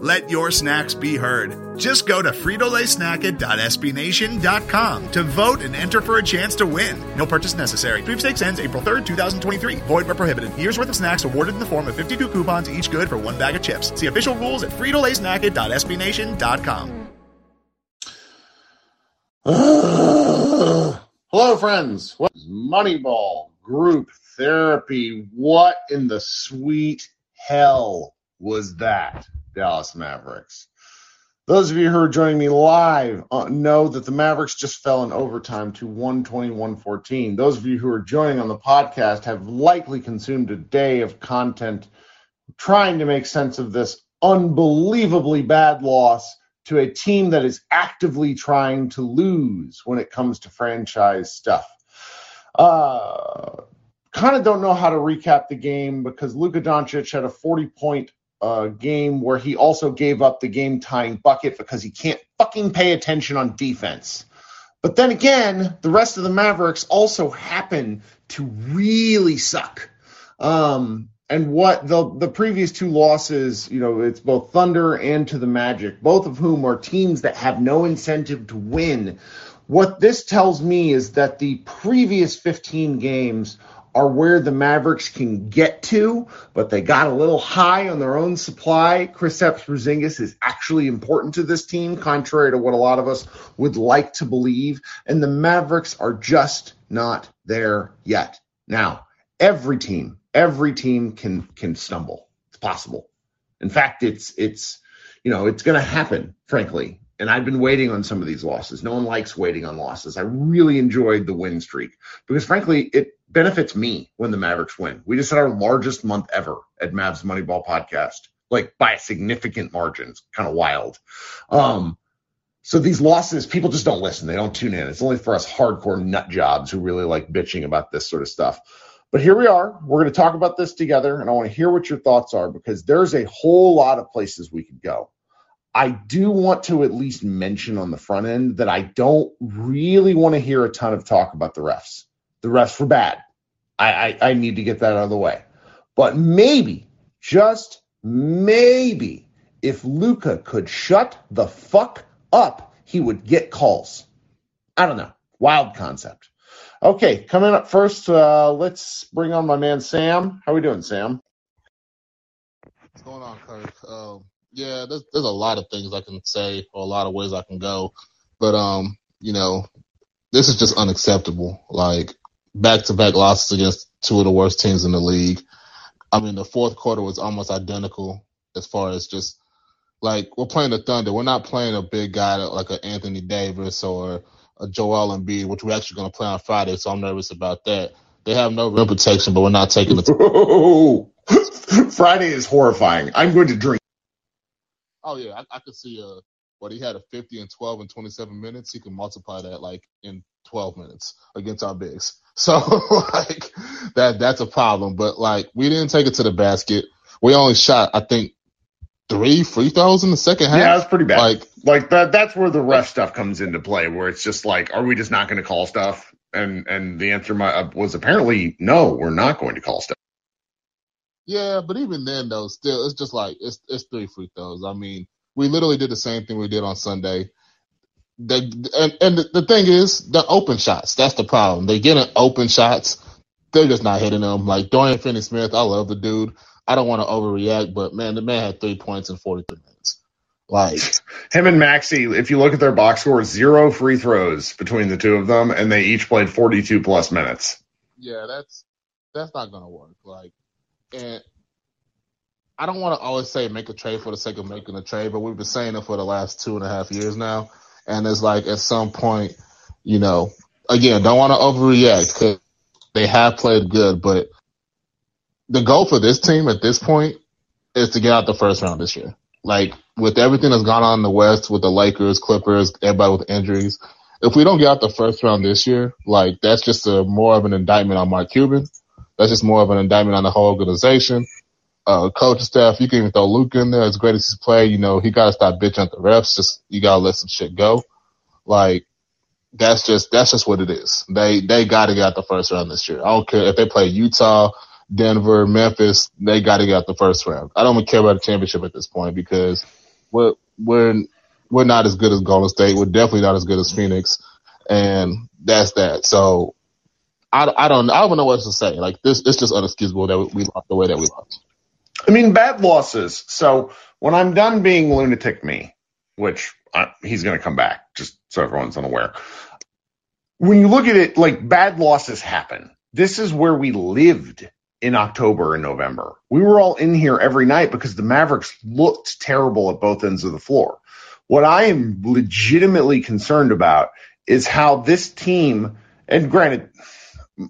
Let your snacks be heard. Just go to fritolaysnacket.sbnation.com to vote and enter for a chance to win. No purchase necessary. Sweepstakes ends April 3rd, 2023. Void where prohibited. Year's worth of snacks awarded in the form of 52 coupons, each good for one bag of chips. See official rules at fritolaysnacket.sbnation.com. Hello, friends. What is Moneyball Group Therapy? What in the sweet hell was that? Dallas Mavericks. Those of you who are joining me live uh, know that the Mavericks just fell in overtime to 121-14. Those of you who are joining on the podcast have likely consumed a day of content trying to make sense of this unbelievably bad loss to a team that is actively trying to lose when it comes to franchise stuff. Uh, kind of don't know how to recap the game because Luka Doncic had a 40 point uh, game where he also gave up the game tying bucket because he can't fucking pay attention on defense. But then again, the rest of the Mavericks also happen to really suck. Um, and what the the previous two losses, you know, it's both Thunder and to the Magic, both of whom are teams that have no incentive to win. What this tells me is that the previous 15 games are where the Mavericks can get to, but they got a little high on their own supply. Kristaps Porzingis is actually important to this team, contrary to what a lot of us would like to believe. And the Mavericks are just not there yet. Now, every team, every team can can stumble. It's possible. In fact, it's it's you know it's going to happen. Frankly, and I've been waiting on some of these losses. No one likes waiting on losses. I really enjoyed the win streak because, frankly, it benefits me when the Mavericks win. We just had our largest month ever at Mavs Moneyball podcast, like by a significant margin. It's kind of wild. Um, so these losses, people just don't listen. They don't tune in. It's only for us hardcore nut jobs who really like bitching about this sort of stuff. But here we are. We're going to talk about this together, and I want to hear what your thoughts are because there's a whole lot of places we could go. I do want to at least mention on the front end that I don't really want to hear a ton of talk about the refs. The refs were bad. I, I, I need to get that out of the way. But maybe, just maybe, if Luka could shut the fuck up, he would get calls. I don't know. Wild concept. Okay, coming up first, uh, let's bring on my man Sam. How are we doing, Sam? What's going on, Kirk? Um, yeah, there's, there's a lot of things I can say or a lot of ways I can go, but um, you know, this is just unacceptable. Like back to back losses against two of the worst teams in the league. I mean, the fourth quarter was almost identical as far as just like we're playing the Thunder. We're not playing a big guy like an Anthony Davis or a Joel Embiid, which we're actually going to play on Friday. So I'm nervous about that. They have no rim protection, but we're not taking the. Friday is horrifying. I'm going to drink. Oh yeah, I, I could see a what he had a 50 and 12 and 27 minutes, he can multiply that like in 12 minutes against our bigs. So like that that's a problem. But like we didn't take it to the basket. We only shot I think three free throws in the second half. Yeah, that's pretty bad. Like like that that's where the ref stuff comes into play where it's just like are we just not going to call stuff and and the answer my, uh, was apparently no we're not going to call stuff yeah, but even then though, still it's just like it's it's three free throws. I mean, we literally did the same thing we did on Sunday. They and, and the, the thing is the open shots. That's the problem. They get an open shots. They're just not hitting them. Like Dorian Finney Smith, I love the dude. I don't want to overreact, but man, the man had three points in 43 minutes. Like him and Maxi, if you look at their box score, zero free throws between the two of them, and they each played 42 plus minutes. Yeah, that's that's not gonna work. Like, and I don't want to always say make a trade for the sake of making a trade, but we've been saying it for the last two and a half years now, and it's like at some point, you know, again, don't want to overreact because they have played good, but the goal for this team at this point is to get out the first round this year. Like with everything that's gone on in the West with the Lakers, Clippers, everybody with injuries, if we don't get out the first round this year, like that's just a more of an indictment on Mark Cuban. That's just more of an indictment on the whole organization. Uh, coaching staff, you can even throw Luke in there as great as he's played. You know, he got to stop bitching at the refs. Just, you got to let some shit go. Like, that's just, that's just what it is. They, they got to get out the first round this year. I don't care if they play Utah, Denver, Memphis, they got to get out the first round. I don't even care about the championship at this point because we're we're we're not as good as Golden State. We're definitely not as good as Phoenix, and that's that. So I, I don't I don't know what to say. Like this, it's just unexcusable that we lost the way that we lost. I mean, bad losses. So when I'm done being lunatic me, which I, he's going to come back, just so everyone's unaware. When you look at it, like bad losses happen. This is where we lived in October and November. We were all in here every night because the Mavericks looked terrible at both ends of the floor. What I am legitimately concerned about is how this team, and granted,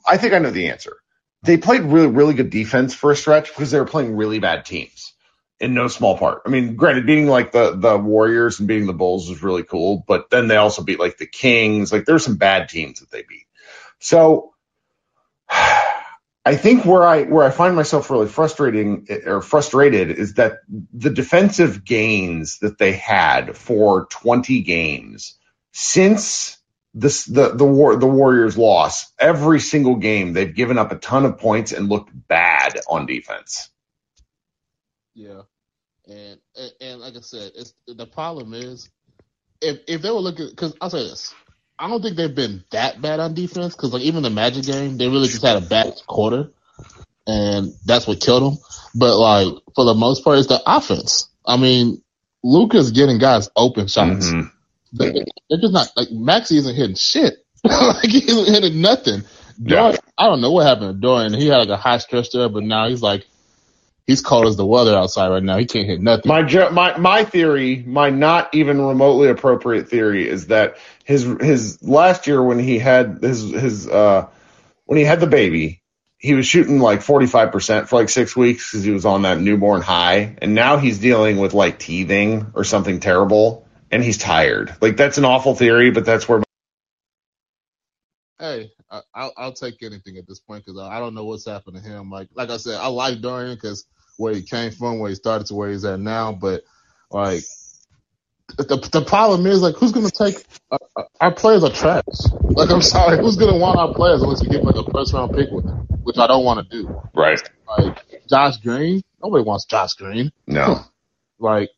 I think I know the answer. They played really, really good defense for a stretch because they were playing really bad teams in no small part. I mean, granted, beating like the, the Warriors and beating the Bulls was really cool, but then they also beat like the Kings. Like there were some bad teams that they beat. So I think where I where I find myself really frustrating or frustrated is that the defensive gains that they had for 20 games since this the the war the Warriors loss every single game they've given up a ton of points and looked bad on defense. Yeah, and and, and like I said, it's the problem is if if they were looking because I'll say this I don't think they've been that bad on defense because like even the Magic game, they really just had a bad quarter, and that's what killed them. But like for the most part, it's the offense. I mean, Luka's getting guys open shots. Mm-hmm. They, are just not like Maxi isn't hitting shit. like he isn't hitting nothing. Dorian, yeah. I don't know what happened to Dorian. He had like a high stretch there, but now he's like he's cold as the weather outside right now. He can't hit nothing. My my my theory, my not even remotely appropriate theory, is that his his last year when he had his his uh when he had the baby, he was shooting like forty five percent for like six weeks because he was on that newborn high, and now he's dealing with like teething or something terrible, and he's tired. Like that's an awful theory, but that's where. Hey, I'll, I'll take anything at this point because I don't know what's happened to him. Like like I said, I like Dorian because where he came from, where he started to where he's at now. But like the the problem is like who's gonna take uh, uh, our players are trash. Like I'm sorry, who's gonna want our players unless you get like a first round pick with them, which I don't want to do. Right. Like Josh Green, nobody wants Josh Green. No. like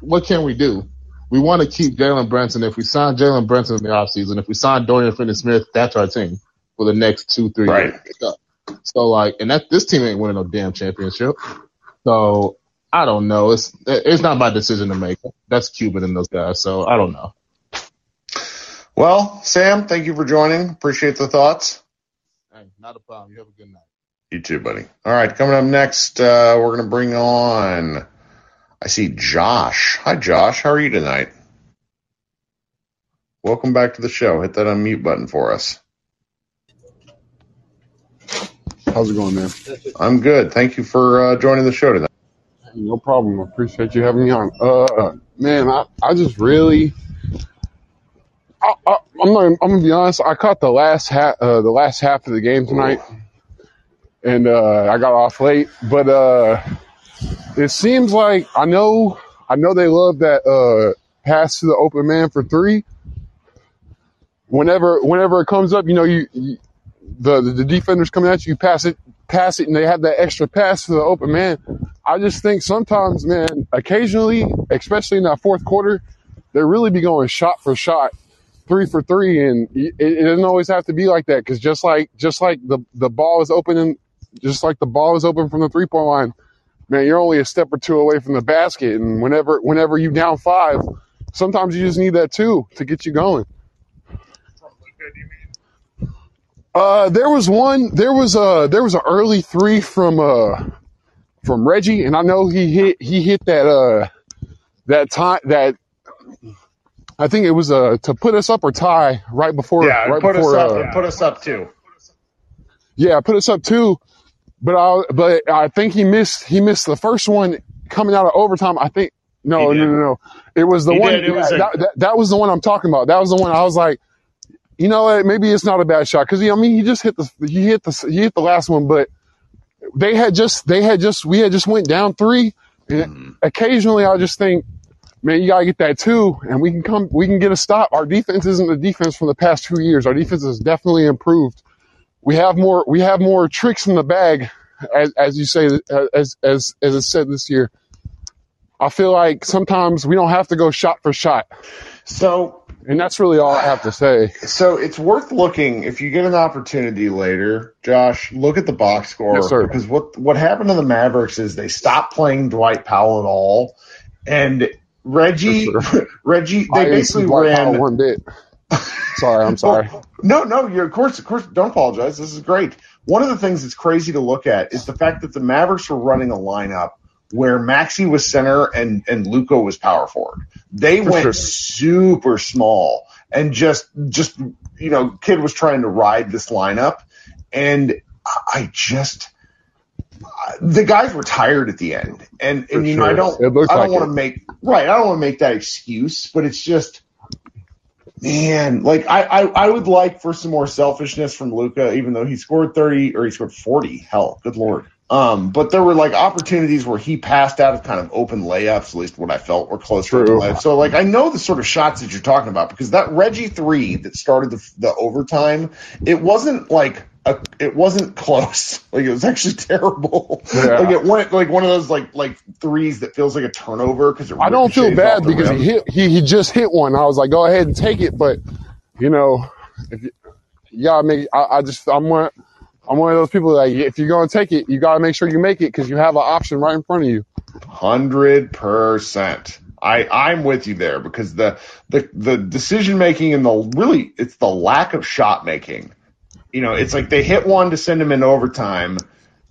what can we do? We want to keep Jalen Brunson. If we sign Jalen Brunson in the offseason, if we sign Dorian Finney-Smith, that's our team for the next two, three right. years. So like, and that this team ain't winning no damn championship. So I don't know. It's it's not my decision to make. That's Cuban and those guys. So I don't know. Well, Sam, thank you for joining. Appreciate the thoughts. Hey, not a problem. You have a good night. You too, buddy. All right, coming up next, uh, we're gonna bring on. I see Josh. Hi, Josh. How are you tonight? Welcome back to the show. Hit that unmute button for us. How's it going, man? I'm good. Thank you for uh, joining the show tonight. No problem. Appreciate you having me on. Uh, man, I, I just really, I, I, I'm not, I'm gonna be honest. I caught the last half, uh, the last half of the game tonight, and uh, I got off late. But uh, it seems like I know, I know they love that uh pass to the open man for three. Whenever, whenever it comes up, you know, you, you the the defenders coming at you, you pass it, pass it, and they have that extra pass to the open man. I just think sometimes, man, occasionally, especially in that fourth quarter, they really be going shot for shot, three for three, and it, it doesn't always have to be like that. Because just like just like the the ball is open, and just like the ball is open from the three point line, man, you're only a step or two away from the basket. And whenever whenever you down five, sometimes you just need that two to get you going. Uh, there was one. There was a there was an early three from uh from Reggie, and I know he hit he hit that uh that time that I think it was uh to put us up or tie right before Yeah, right put us before up. uh, Put us up too. yeah put us up too. But I but I think he missed he missed the first one coming out of overtime. I think no no no no it was the He one. It was a- that, that that was the one I'm talking about. That was the one I was like. You know what? Maybe it's not a bad shot because I mean he just hit the he hit the he hit the last one, but they had just they had just we had just went down three. And Mm-hmm. occasionally, I just think, man, you gotta get that two, and we can come we can get a stop. Our defense isn't the defense from the past two years. Our defense has definitely improved. We have more we have more tricks in the bag, as as you say as as as it said this year. I feel like sometimes we don't have to go shot for shot, So and that's really all I have to say. So it's worth looking if you get an opportunity later, Josh. Look at the box score Yes, sir. because what what happened to the Mavericks is they stopped playing Dwight Powell at all, and Reggie For Reggie they didn't basically ran. one bit. Sorry, I'm sorry. Well, no, no, you're of course, of course, don't apologize. This is great. One of the things that's crazy to look at is the fact that the Mavericks were running a lineup where Maxi was center and and Luka was power forward. They For went sure. super small and just just you know, kid was trying to ride this lineup, and I just the guys were tired at the end, and For and you know I don't I don't like want to make right I don't want to make that excuse, but it's just man, like I, I I would like for some more selfishness from Luka, even though he scored thirty or he scored forty. Hell, good lord. Um, but there were like opportunities where he passed out of kind of open layups, at least what I felt were close to True. open layups. So like I know the sort of shots that you're talking about because that Reggie three that started the, the overtime, it wasn't like a, it wasn't close. Like it was actually terrible. Yeah. Like it went like one of those like like threes that feels like a turnover because I don't feel bad because he he hit he, he just hit one. I was like, go ahead and take it, but you know, if you, you gotta make. I, I just I'm one I'm one of those people that if you're gonna take it, you gotta make sure you make it because you have an option right in front of you. Hundred percent. I I'm with you there because the the the decision making and the really it's the lack of shot making. You know, it's like they hit one to send them in overtime,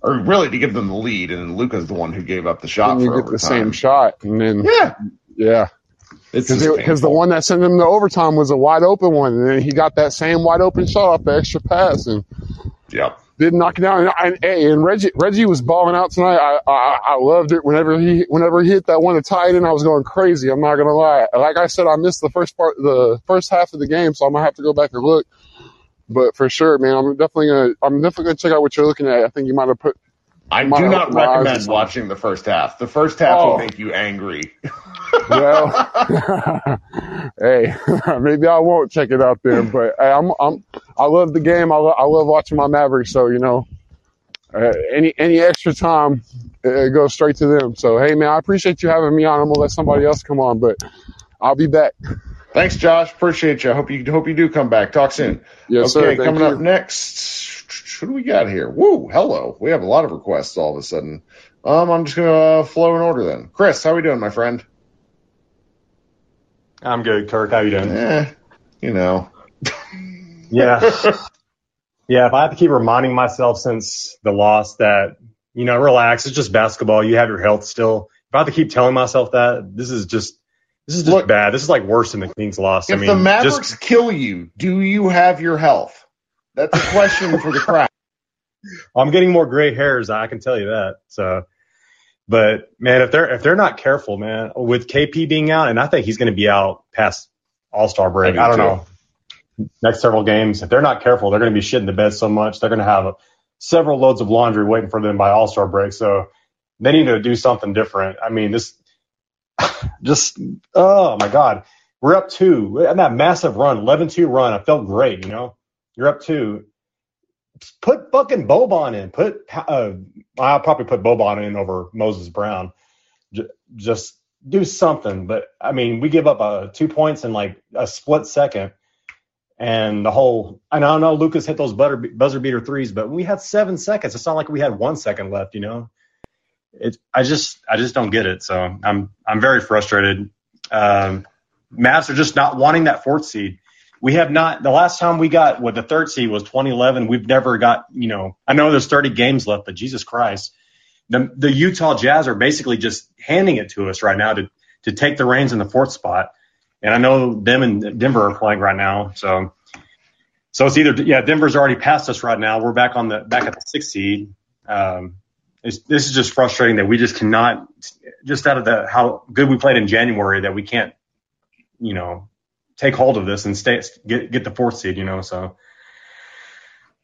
or really to give them the lead, and then Luka's the one who gave up the shot And you for get the same shot, and then Yeah, yeah, because because the one that sent him to overtime was a wide open one, and then he got that same wide open shot off the extra pass and Yep. didn't knock it down. And, and, and Reggie Reggie was balling out tonight. I, I I loved it. Whenever he whenever he hit that one to tie it in, I was going crazy. I'm not gonna lie. Like I said, I missed the first part, the first half of the game, so I'm gonna have to go back and look. But for sure, man, I'm definitely gonna I'm definitely gonna check out what you're looking at. I think you might have put. I do not recommend watching the first half. The first half Oh. will make you angry. Well, hey, maybe I won't check it out then. But hey, I'm I'm I love the game. I, lo- I love watching my Mavericks. So you know, uh, any any extra time, it goes straight to them. So hey, man, I appreciate you having me on. I'm gonna let somebody else come on, but I'll be back. Thanks, Josh. Appreciate you. I hope you hope you do come back. Talk soon. Yes, okay, sir. Thank coming you. up next, what do we got here? Woo, hello. We have a lot of requests all of a sudden. Um, I'm just gonna uh, flow in order then. Chris, how we doing, my friend? I'm good, Kirk. How you doing? Eh, you know. Yeah. yeah, if I have to keep reminding myself since the loss that, you know, relax, it's just basketball. You have your health still. If I have to keep telling myself that, this is just this is just Look- bad. This is like worse than the Kings loss. If I mean, the Mavericks just kill you, do you have your health? That's a question for the crowd. I'm getting more gray hairs, I can tell you that. So But man, if they're if they're not careful, man, with KP being out, and I think he's going to be out past All Star break. I, I don't too. know. Next several games, if they're not careful, they're going to be shitting the bed so much. They're going to have several loads of laundry waiting for them by All Star break. So they need to do something different. I mean, this just oh my god, we're up two and that massive run, 11-2 run. I felt great. You know, you're up two put fucking Boban in. Put uh, I'll probably put Boban in over Moses Brown. J- just do something. But I mean, we give up uh, two points in like a split second, and the whole. And I don't know Lucas hit those butter, buzzer beater threes, but we had seven seconds. It's not like we had one second left. You know, it. I just I just don't get it. So I'm I'm very frustrated. Um, Mavs are just not wanting that fourth seed we have not. The last time we got what the third seed was 2011. We've never got. You know, I know there's 30 games left, but Jesus Christ, the the Utah Jazz are basically just handing it to us right now to to take the reins in the fourth spot. And I know them and Denver are playing right now, so so it's either yeah Denver's already passed us right now. We're back on the back at the sixth seed. Um, this is just frustrating that we just cannot just out of the how good we played in January that we can't you know take hold of this and stay get get the fourth seed. You know, so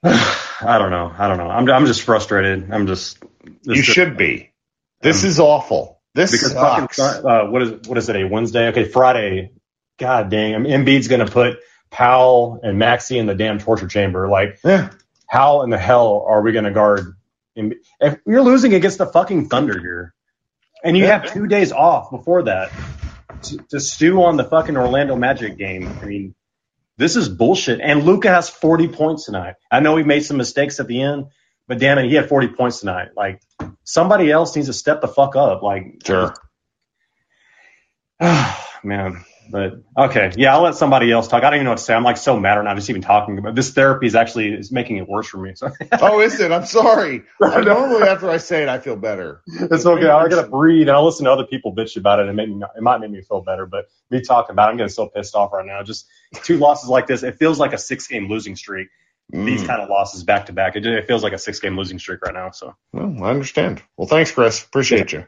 I don't know. I don't know. I'm I'm just frustrated. I'm just. You should be. This um, is awful. This because sucks. Fucking, uh, what is what is it? A Wednesday? Okay, Friday. God dang! I mean, Embiid's gonna put Powell and Maxi in the damn torture chamber. Like, yeah. how in the hell are we gonna guard? If you're losing against the fucking Thunder here, and you yeah. have two days off before that, to, to stew on the fucking Orlando Magic game. I mean, this is bullshit. And Luka has 40 points tonight. I know he made some mistakes at the end, but damn it, he had 40 points tonight. Like somebody else needs to step the fuck up. Like, sure. man. But okay, yeah, I'll let somebody else talk. I don't even know what to say. I'm like so mad right now just even talking about this therapy is actually is making it worse for me. So. oh, is it? I'm sorry. normally after I say it, I feel better. It's okay. I gotta breathe and I'll listen to other people bitch about it and make me it might make me feel better. But me talking about it, I'm getting so pissed off right now. Just two losses like this, it feels like a six game losing streak. Mm. These kind of losses back to back, it, feels like a six game losing streak right now. So. Well, I understand. Well, thanks, Chris. Appreciate you.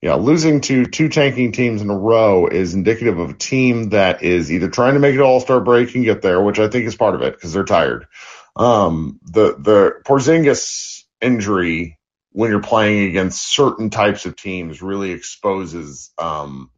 Yeah, losing to two tanking teams in a row is indicative of a team that is either trying to make it All Star break and get there, which I think is part of it because they're tired. Um, the the Porzingis injury when you're playing against certain types of teams really exposes um,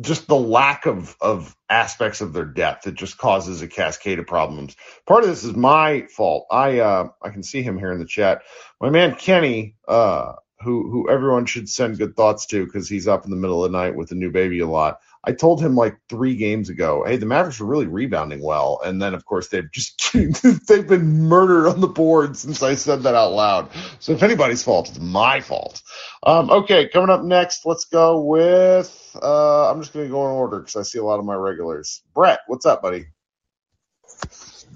just the lack of of aspects of their depth. It just causes a cascade of problems. Part of this is my fault. I uh, I can see him here in the chat. My man Kenny. Uh, who who everyone should send good thoughts to because he's up in the middle of the night with a new baby a lot. I told him like three games ago, hey, the Mavericks are really rebounding well, and then of course they've just they've been murdered on the board since I said that out loud. So if anybody's fault, it's my fault. Um, okay, coming up next, let's go with. Uh, I'm just gonna go in order because I see a lot of my regulars. Brett, what's up, buddy?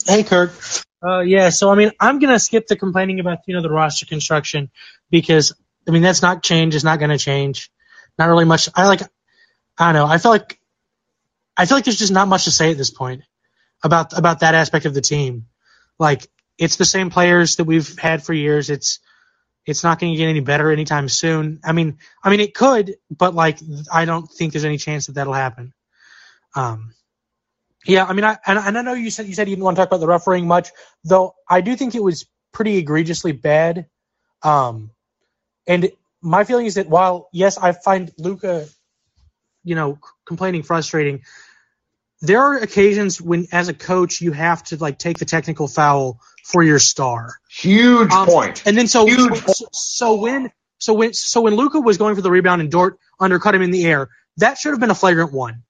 Hey, Kirk. Uh, yeah, so I mean, I'm gonna skip the complaining about you know the roster construction because I mean, that's not change. It's not going to change. Not really much. I like, I don't know. I feel like, I feel like there's just not much to say at this point about, about that aspect of the team. Like, it's the same players that we've had for years. It's, it's not going to get any better anytime soon. I mean, I mean, it could, but like, I don't think there's any chance that that'll happen. Um, yeah, I mean, I and, and I know you said you said you didn't want to talk about the refereeing much, though. I do think it was pretty egregiously bad. Um, and my feeling is that while yes, I find Luka, you know, complaining frustrating, there are occasions when, as a coach, you have to like take the technical foul for your star. Huge um, point. And then so, so, so when so when so when Luka was going for the rebound and Dort undercut him in the air, that should have been a flagrant one.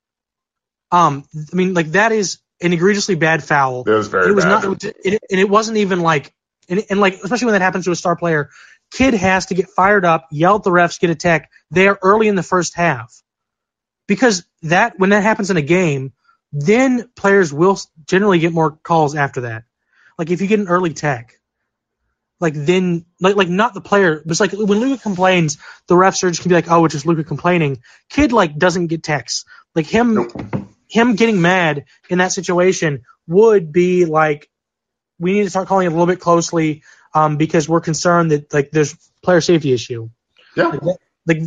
Um, I mean, like that is an egregiously bad foul. It was very it was bad. not, it, and it wasn't even like, and, and like especially when that happens to a star player, Kid has to get fired up, yell at the refs, get a tech there early in the first half. Because that when that happens in a game, then players will generally get more calls after that. Like if you get an early tech, like then like like not the player, but it's like when Luka complains, the ref surge can be like, oh, it's just Luka complaining. Kid like doesn't get texts. Like him nope. him getting mad in that situation would be like we need to start calling it a little bit closely um, because we're concerned that like there's player safety issue. Yeah. Like, like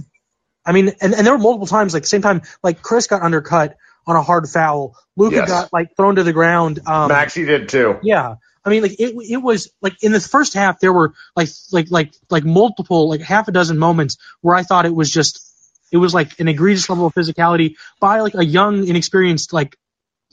I mean, and, and there were multiple times, like same time, like Chris got undercut on a hard foul. Luka Yes. got like thrown to the ground. Um, Maxi did too. yeah. I mean, like it, it was like in the first half there were like like like like multiple like half a dozen moments where I thought it was just it was like an egregious level of physicality by like a young inexperienced like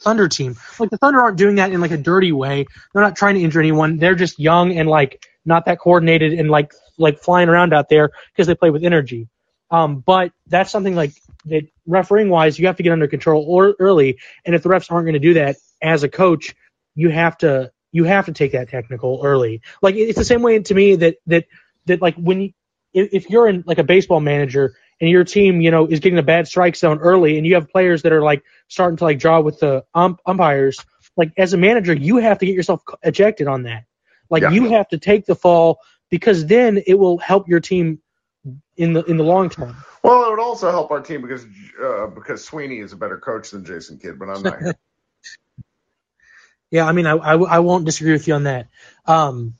Thunder team. Like the Thunder aren't doing that in like a dirty way. They're not trying to injure anyone. They're just young and like not that coordinated and like like flying around out there because they play with energy. Um, but that's something like that refereeing wise, you have to get under control or early. And if the refs aren't going to do that as a coach, you have to you have to take that technical early. Like it's the same way to me that that that like when you, if if you're in like a baseball manager and your team you know is getting a bad strike zone early and you have players that are like starting to like draw with the ump, umpires, like as a manager you have to get yourself ejected on that. Like Yeah. you have to take the fall because then it will help your team in the in the long term. Well, it would also help our team because uh, because Sweeney is a better coach than Jason Kidd, but I'm not here. Yeah, I mean, I, I, I won't disagree with you on that. Um,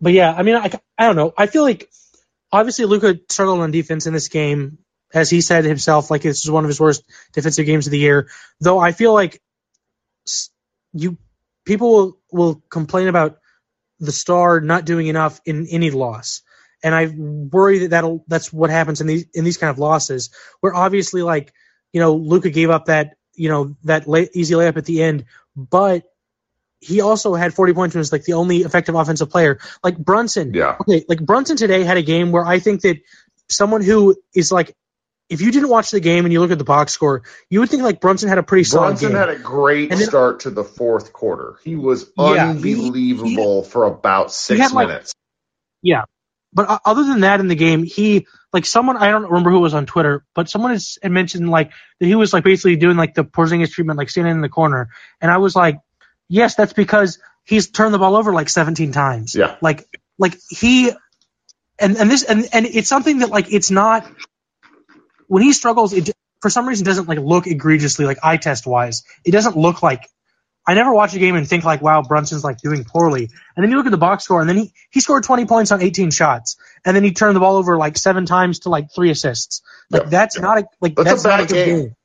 but yeah, I mean, I, I don't know. I feel like obviously Luka struggled on defense in this game, as he said himself. Like this is one of his worst defensive games of the year. Though I feel like you people will, will complain about the star not doing enough in any loss, and I worry that that'll that's what happens in these in these kind of losses, where obviously like you know Luka gave up that you know that lay, easy layup at the end, but he also had 40 points and was like the only effective offensive player. Like Brunson, Yeah. okay, like Brunson today had a game where I think that someone who is like, if you didn't watch the game and you look at the box score, you would think like Brunson had a pretty solid Brunson game. had a great then- start to the fourth quarter. He was Yeah, he- unbelievable for about six had, like- minutes. Yeah. But uh, other than that in the game, he like someone I don't remember who was on Twitter, but someone has had mentioned like that he was like basically doing like the Porzingis treatment, like standing in the corner, and I was like, yes, that's because he's turned the ball over like 17 times. Yeah. Like like he and and this and and it's something that like it's not when he struggles, it for some reason doesn't like look egregiously like eye test wise. It doesn't look like I never watch a game and think like, wow, Brunson's like doing poorly. And then you look at the box score, and then he, he scored 20 points on 18 shots, and then he turned the ball over like seven times to like three assists. Like Yeah. that's not a like That's a not a good game.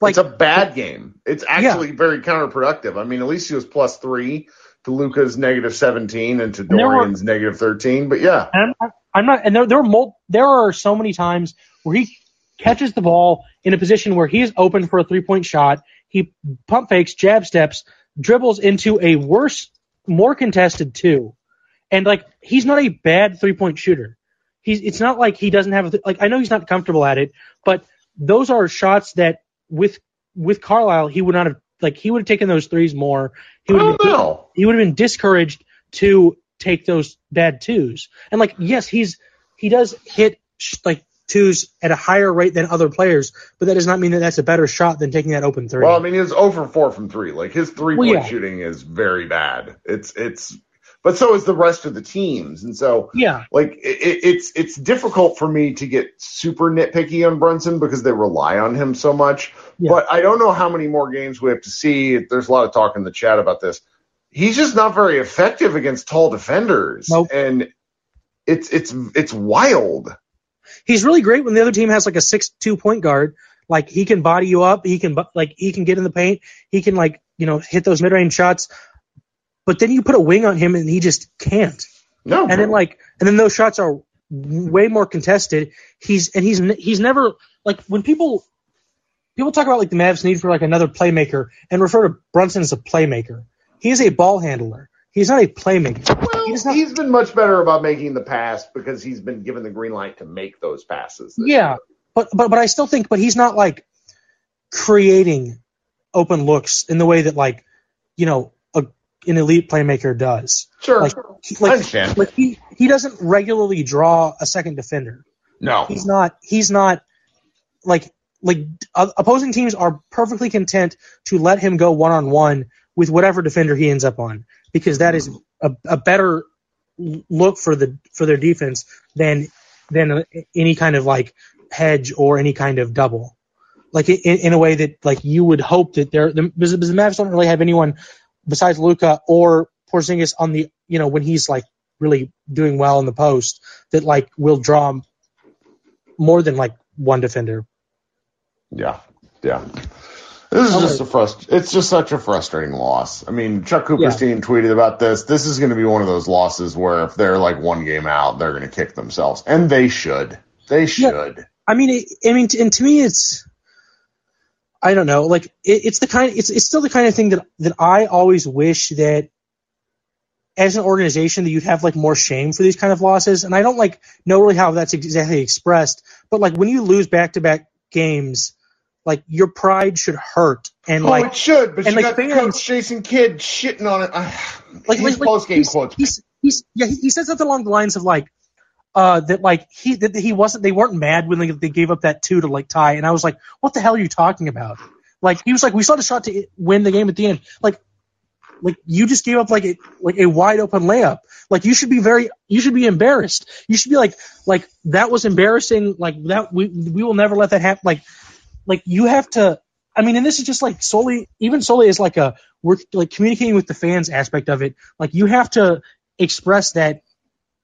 Like it's a bad game. It's actually very counterproductive. I mean, at least he was plus three to Luka's negative 17 and to Dorian's negative 13. But yeah, And I'm, I'm not, and there, there are mul- there are so many times where he catches the ball in a position where he is open for a three point shot. He pump fakes, jab steps, dribbles into a worse, more contested two, and like he's not a bad three point shooter. He's it's not like he doesn't have a th- like I know he's not comfortable at it, but those are shots that with with Carlisle he would not have like he would have taken those threes more. He I would have been know. he would have been discouraged to take those bad twos. And like, yes, he's he does hit sh- like twos at a higher rate than other players, but that does not mean that that's a better shot than taking that open three. Well, I mean, he was over four from three. Like his three point Well, yeah. shooting is very bad. It's it's, but so is the rest of the teams, and so yeah, like it, it- it's it's difficult for me to get super nitpicky on Brunson because they rely on him so much. Yeah. But I don't know how many more games we have to see. There's a lot of talk in the chat about this. He's just not very effective against tall defenders, Nope. and it's it's it's wild. he's really great when the other team has like a six two point guard. Like he can body you up, he can like he can get in the paint, he can like you know hit those mid range shots. But then you put a wing on him and he just can't. No, and then like and then those shots are way more contested. He's and he's he's never like when people people talk about like the Mavs need for like another playmaker and refer to Brunson as a playmaker. He is a ball handler. He's not a playmaker. Well, He does not- he's been much better about making the pass because he's been given the green light to make those passes. Yeah, year. but but but I still think but he's not like creating open looks in the way that like you know an elite playmaker does. sure. Like, he, I like, understand. like he he doesn't regularly draw a second defender. no, he's not he's not like like uh, opposing teams are perfectly content to let him go one on one with whatever defender he ends up on because that is a, a better look for the for their defense than than any kind of like hedge or any kind of double like in, in a way that like you would hope that they're the, because the Mavs don't really have anyone besides Luka or Porzingis on the you know when he's like really doing well in the post that like will draw more than like one defender. Yeah, yeah. This is just a frust. It's just such a frustrating loss. I mean, Chuck Cooperstein tweeted about this. This is going to be one of those losses where if they're like one game out, they're going to kick themselves, and they should. They should. Yeah. I mean, it, I mean, and to me, it's I don't know. Like it, it's the kind. It's it's still the kind of thing that that I always wish that as an organization that you'd have like more shame for these kind of losses. And I don't like know really how that's exactly expressed, but like when you lose back to back games, like your pride should hurt. And oh, like it should, but and, you like, got fans- Coach Jason Kidd shitting on it. Like, his like, post game quotes. He's, he's, yeah, he, he said something along the lines of like, uh, that like he that he wasn't they weren't mad when they, they gave up that two to like tie, and I was like, what the hell are you talking about? Like he was like, we had a shot to win the game at the end. Like, like you just gave up like a like a wide open layup. Like you should be very you should be embarrassed. You should be like like that was embarrassing. Like that we we will never let that happen. Like like you have to. I mean, and this is just like solely even solely is like a we're like communicating with the fans aspect of it. Like you have to express that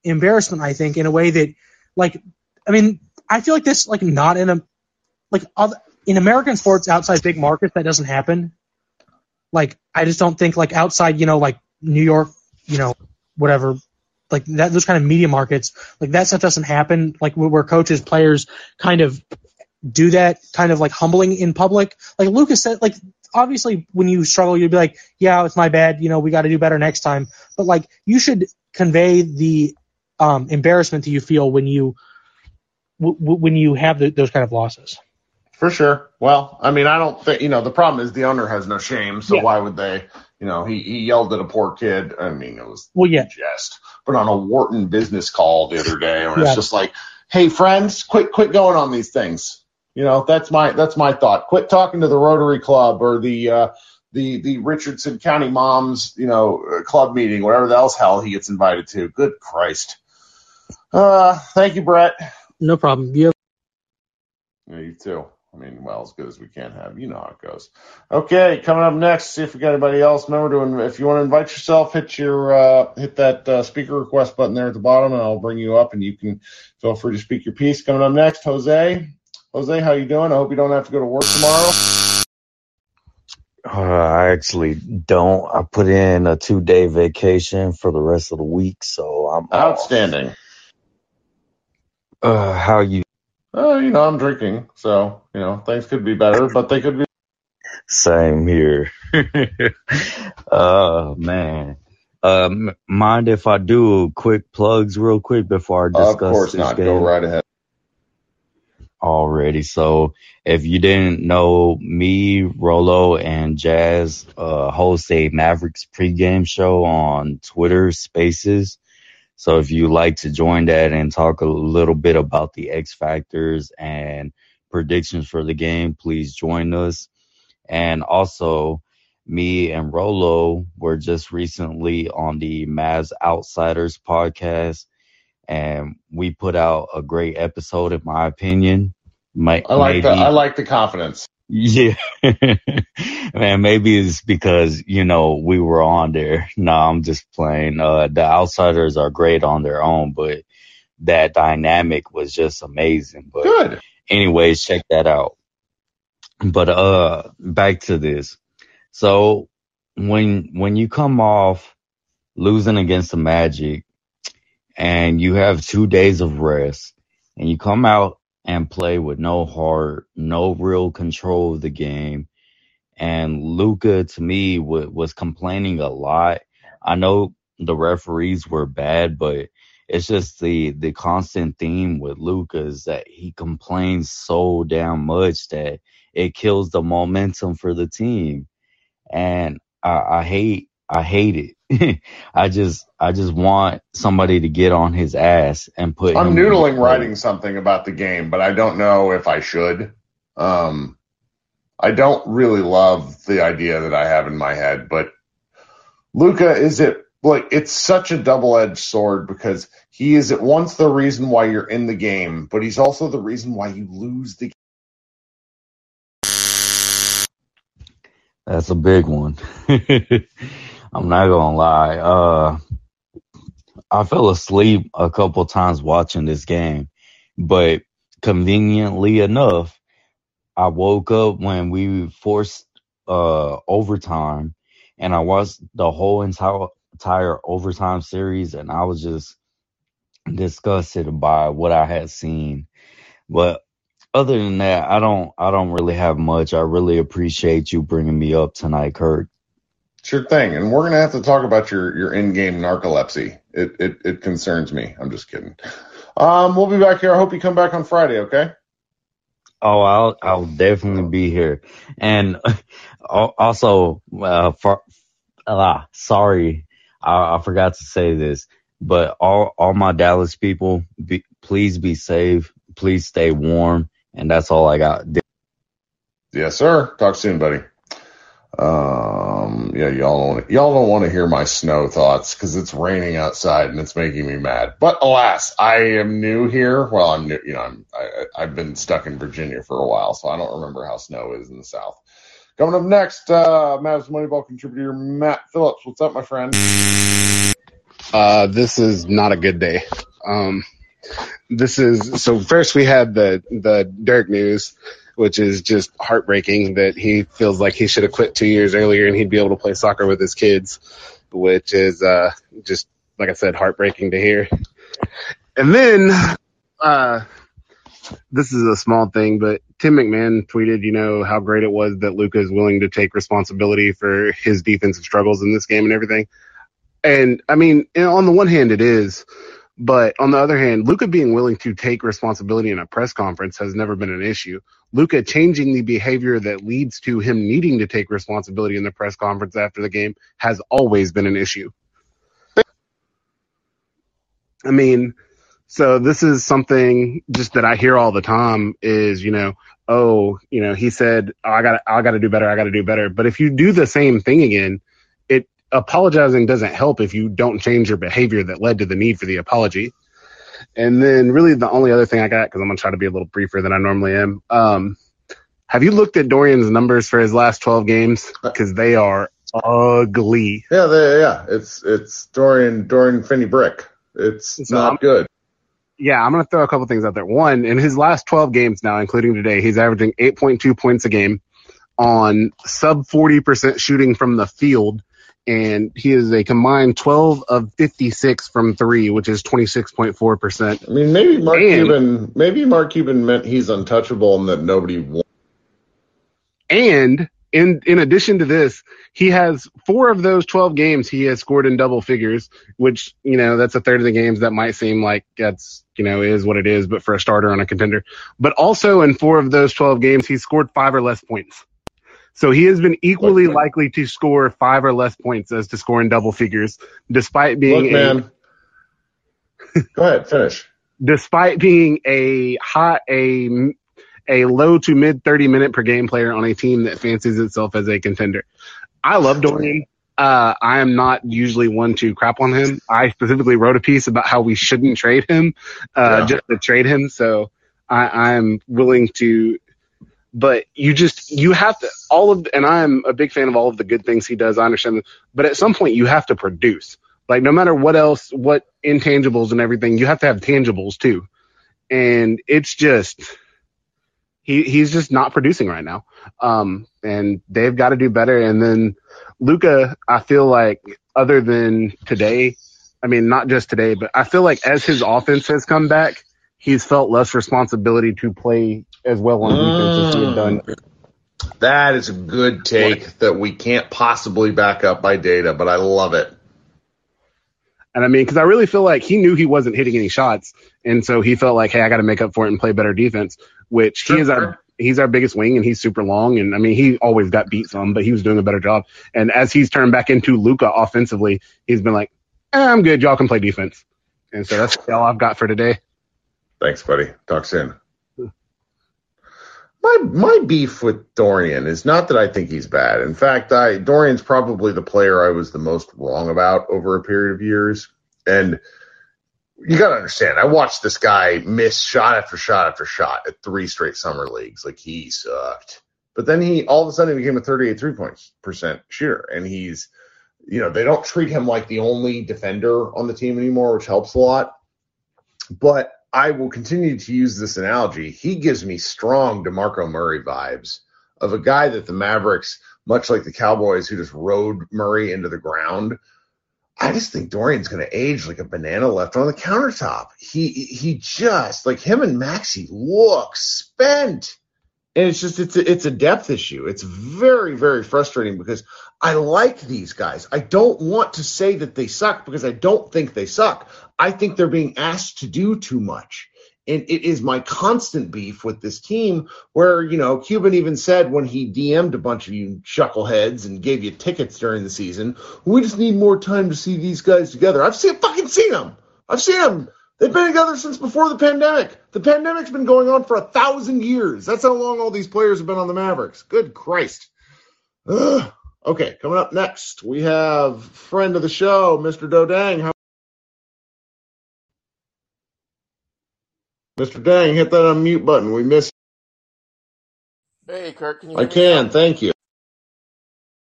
embarrassment. I think in a way that like I mean I feel like this like not in a like other, in American sports outside big markets that doesn't happen. Like I just don't think like outside you know like New York you know whatever like that those kind of media markets like that stuff doesn't happen like where, where coaches players kind of do that kind of like humbling in public like Lucas said like obviously when you struggle you'd be like yeah it's my bad you know we got to do better next time but like you should convey the um, embarrassment do you feel when you w- w- when you have the, those kind of losses For sure. Well, I mean, I don't think you know. The problem is the owner has no shame, so Yeah. why would they? You know, he he yelled at a poor kid. I mean, it was well yeah a jest, but on a Wharton business call the other day, when Yeah. it's just like, hey, friends, quit quit going on these things. You know, that's my that's my thought. Quit talking to the Rotary Club or the uh, the the Richardson County Moms, you know, uh, club meeting, whatever the else hell he gets invited to. Good Christ. Uh, thank you, Brett. no problem you Yeah, you too. I mean, well, as good as we can have. You know how it goes. Okay, coming up next, see if we got anybody else. Remember to, if you want to invite yourself, hit your, uh, hit that uh, speaker request button there at the bottom, and I'll bring you up, and you can feel free to speak your piece. Coming up next, Jose. Jose, how you doing? I hope you don't have to go to work tomorrow. Uh, I actually don't. I put in a two day vacation for the rest of the week, so I'm off. Uh, how you? Uh, you know, I'm drinking, so you know things could be better, but they could be. Same here. uh, man. Um, mind if I do quick plugs real quick before I discuss Of course this not. game? Go right ahead. already. So if you didn't know, me, Rolo, and Jazz uh, host a Mavericks pregame show on Twitter Spaces. So if you like to join that and talk a little bit about the X factors and predictions for the game, please join us. And also, me and Rolo were just recently on the Mavs Outsiders podcast, and we put out a great episode, in my opinion. Might, I like the I like the confidence. Yeah. Man, maybe it's because, you know, we were on there. No, I'm just playing. Uh, the outsiders are great on their own, but that dynamic was just amazing. But Good. anyways, check that out. But, uh, back to this. So when, when you come off losing against the Magic and you have two days of rest and you come out and play with no heart, no real control of the game. And Luka, to me, w- was complaining a lot. I know the referees were bad, but it's just the the constant theme with Luka is that he complains so damn much that it kills the momentum for the team. And I, I hate I hate it. I just I just want somebody to get on his ass and put. I'm noodling writing something about the game, but I don't know if I should. Um, I don't really love the idea that I have in my head, but Luka is it like it's such a double-edged sword because he is at once the reason why you're in the game, but he's also the reason why you lose the game. That's a big one. I'm not gonna lie. Uh, I fell asleep a couple times watching this game, but conveniently enough, I woke up when we forced uh overtime and I watched the whole entire entire overtime series and I was just disgusted by what I had seen. But other than that, I don't I don't really have much. I really appreciate you bringing me up tonight, Kirk. Sure thing. And we're gonna have to talk about your your in-game narcolepsy. It it it concerns me. I'm just kidding. Um, we'll be back here. I hope you come back on Friday. Okay. Oh, I'll I'll definitely be here. And also, uh, for uh, sorry, I, I forgot to say this, but all all my Dallas people, be, please be safe. Please stay warm, and that's all I got. Yes, sir. Talk soon, buddy. Um, yeah, y'all don't y'all don't want to hear my snow thoughts because it's raining outside and it's making me mad. But alas, I am new here. Well, I'm new. You know, I'm I, I've been stuck in Virginia for a while, so I don't remember how snow is in the South. Coming up next, uh, Mavs Moneyball contributor Matt Phillips. What's up, my friend? Uh, this is not a good day. Um, this is so. First, we had the the Dirk news which is just heartbreaking that he feels like he should have quit two years earlier and he'd be able to play soccer with his kids, which is uh, just like I said, heartbreaking to hear. And then uh, this is a small thing, but Tim McMahon tweeted, you know, how great it was that Luka is willing to take responsibility for his defensive struggles in this game and everything. And I mean, on the one hand, it is, but on the other hand, Luka being willing to take responsibility in a press conference has never been an issue. Luka changing the behavior that leads to him needing to take responsibility in the press conference after the game has always been an issue. I mean, so this is something just that I hear all the time is, you know, oh, you know, he said, oh, I got I got to do better, I got to do better. But if you do the same thing again, apologizing doesn't help if you don't change your behavior that led to the need for the apology. And then really the only other thing I got, because I'm going to try to be a little briefer than I normally am. Um, have you looked at Dorian's numbers for his last 12 games? Because they are ugly. Yeah, they, yeah. It's it's Dorian Dorian Finney Brick. It's so not I'm, good. Yeah, I'm going to throw a couple things out there. One, in his last 12 games now, including today, he's averaging 8.2 points a game on sub 40% shooting from the field and he is a combined 12 of 56 from three, which is 26.4%. I mean, maybe Mark and, Cuban, maybe Mark Cuban meant he's untouchable and that nobody Won. And in, in addition to this, he has four of those 12 games he has scored in double figures, which, you know, that's a third of the games that might seem like that's, you know, is what it is, but for a starter on a contender. But also in four of those 12 games, he scored five or less points. So he has been equally Look, likely to score five or less points as to score in double figures, despite being Look, man. Go ahead, finish. Despite being a hot a a low to mid 30 minute per game player on a team that fancies itself as a contender. I love Dorian. Uh, I am not usually one to crap on him. I specifically wrote a piece about how we shouldn't trade him, uh, yeah. just to trade him. So I'm willing to but you just you have to all of and I'm a big fan of all of the good things he does. I understand but at some point you have to produce. Like no matter what else, what intangibles and everything, you have to have tangibles too. And it's just he he's just not producing right now. Um, and they've got to do better. And then Luka I feel like other than today, I mean not just today, but I feel like as his offense has come back, he's felt less responsibility to play as well on defense as he had done. Mm. That is a good take that we can't possibly back up by data, but I love it. And I mean, because I really feel like he knew he wasn't hitting any shots, and so he felt like, hey, I got to make up for it and play better defense. Which sure, he is our he's our biggest wing, and he's super long, and I mean, he always got beat some, but he was doing a better job. And as he's turned back into Luka offensively, he's been like, eh, I'm good, y'all can play defense. And so that's all I've got for today. Thanks, buddy. Talk soon. My my beef with Dorian is not that I think he's bad. In fact, I Dorian's probably the player I was the most wrong about over a period of years. And you got to understand, I watched this guy miss shot after shot after shot at three straight summer leagues. Like he sucked. But then he all of a sudden became a 38 three points point percent shooter, and he's, you know, they don't treat him like the only defender on the team anymore, which helps a lot. But I will continue to use this analogy. He gives me strong DeMarco Murray vibes of a guy that the Mavericks, much like the Cowboys, who just rode Murray into the ground. I just think Dorian's going to age like a banana left on the countertop. He he just like him and Maxi look spent, and it's just it's a, it's a depth issue. It's very very frustrating because I like these guys. I don't want to say that they suck because I don't think they suck. I think they're being asked to do too much. And it is my constant beef with this team where, you know, Cuban even said when he DM'd a bunch of you chuckleheads and gave you tickets during the season, we just need more time to see these guys together. I've seen fucking seen them. I've seen them. They've been together since before the pandemic. The pandemic's been going on for a thousand years. That's how long all these players have been on the Mavericks. Good Christ. Ugh. Okay, coming up next, we have friend of the show, Mr. Dodang. How- Mr. Dang, hit that unmute button. We miss. Hey, Kirk, can you I hear me can, now? thank you.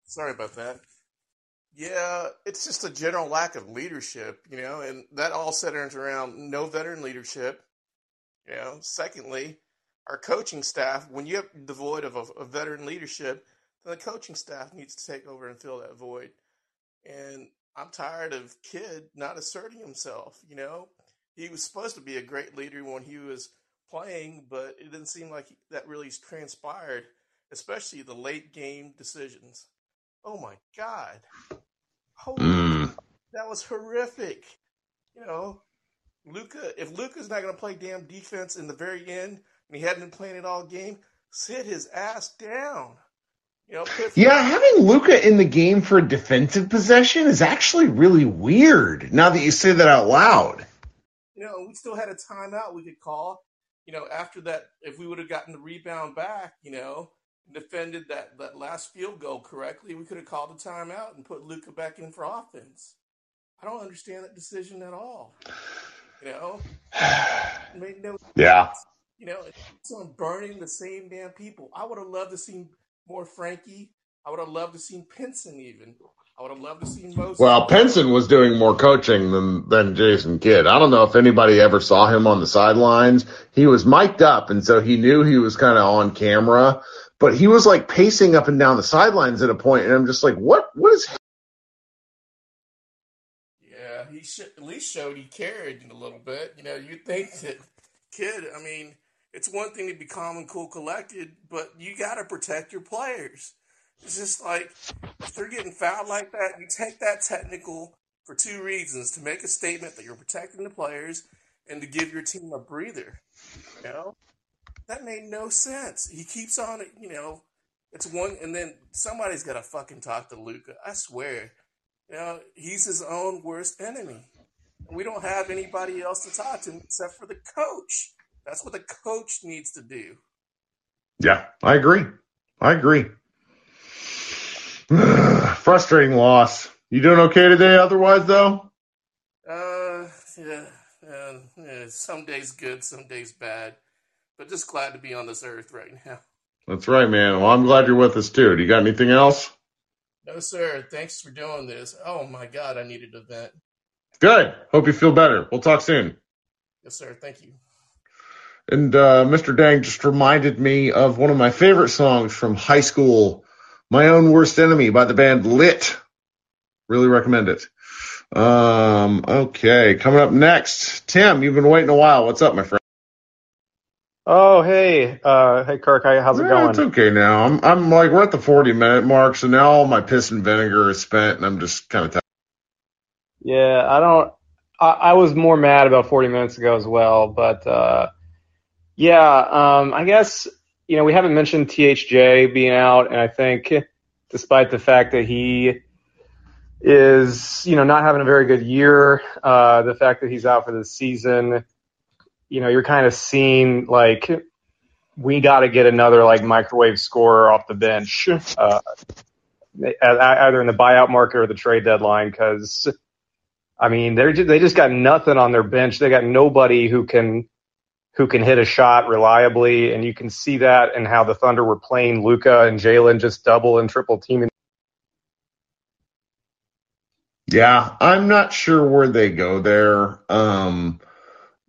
Sorry about that. Yeah, it's just a general lack of leadership, you know, and that all centers around no veteran leadership. You know, secondly, our coaching staff, when you have devoid of a, a veteran leadership, then the coaching staff needs to take over and fill that void. And I'm tired of Kidd not asserting himself, you know. He was supposed to be a great leader when he was playing, but it didn't seem like that really transpired, especially the late game decisions. Oh my God. Holy Mm. that was horrific. You know, Luka. If Luka's not going to play damn defense in the very end, and he hadn't been playing it all game, sit his ass down. You know, put Yeah, having Luka in the game for a defensive possession is actually really weird now that you say that out loud. You know, we still had a timeout we could call. You know, after that, if we would have gotten the rebound back, you know, defended that that last field goal correctly, we could have called a timeout and put Luka back in for offense. I don't understand that decision at all. You know, no Yeah. You know, it's on burning the same damn people. I would have loved to see more Frankie. I would have loved to see Pinson even. I would have loved to see Moses. Well, Pinson was doing more coaching than than Jason Kidd. I don't know if anybody ever saw him on the sidelines. He was mic'd up, and so he knew he was kind of on camera. But he was like pacing up and down the sidelines at a point, and I'm just like, what? What is? Yeah, he should at least showed he cared a little bit. You know, you think that Kidd. I mean, it's one thing to be calm and cool, collected, but you got to protect your players. It's just like if they're getting fouled like that, you take that technical for two reasons: to make a statement that you're protecting the players, and to give your team a breather. You know, that made no sense. He keeps on. You know, it's one, and then somebody's got to fucking talk to Luka. I swear. You know, he's his own worst enemy. We don't have anybody else to talk to except for the coach. That's what the coach needs to do. Yeah, I agree. I agree. Frustrating loss. You doing okay today? Otherwise, though. Uh, yeah, yeah, yeah, some days good, some days bad, but just glad to be on this earth right now. That's right, man. Well, I'm glad you're with us too. Do you got anything else? No, sir. Thanks for doing this. Oh my God, I needed a vent. Good. Hope you feel better. We'll talk soon. Yes, sir. Thank you. And uh, Mr. Dang just reminded me of one of my favorite songs from high school, "My Own Worst Enemy" by the band Lit. Really recommend it. Um, okay, coming up next, Tim. You've been waiting a while. What's up, my friend? Oh, hey, uh, hey, Kirk, how's it Yeah, going? it's okay now. I'm I'm like we're at the 40 minute mark, so now all my piss and vinegar is spent, and I'm just kind of tired. Yeah, I don't. I, I was more mad about 40 minutes ago as well, but uh, yeah, um, I guess you know we haven't mentioned THJ being out, and I think despite the fact that he is you know not having a very good year, uh, the fact that he's out for the season, you know, you're kind of seeing like we got to get another like microwave scorer off the bench, uh, either in the buyout market or the trade deadline, because I mean they're just, they just got nothing on their bench. They got nobody who can who can hit a shot reliably, and you can see that in how the Thunder were playing Luka and Jalen just double and triple teaming. Yeah, I'm not sure where they go there. Um,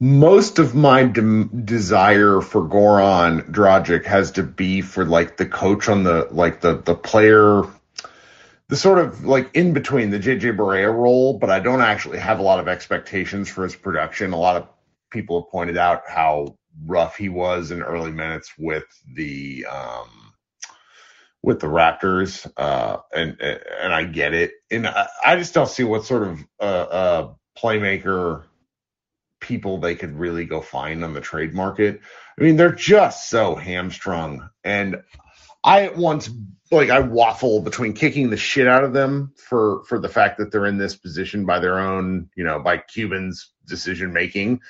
most of my de- desire for Goran Dragic has to be for like the coach on the like the the player the sort of like in between the JJ Barea role, but I don't actually have a lot of expectations for his production. A lot of people have pointed out how rough he was in early minutes with the um with the Raptors, uh, and and I get it, and I, I just don't see what sort of uh, uh, playmaker people they could really go find on the trade market. I mean, they're just so hamstrung. And I at once like I waffle between kicking the shit out of them for for the fact that they're in this position by their own, you know, by Cuban's decision making.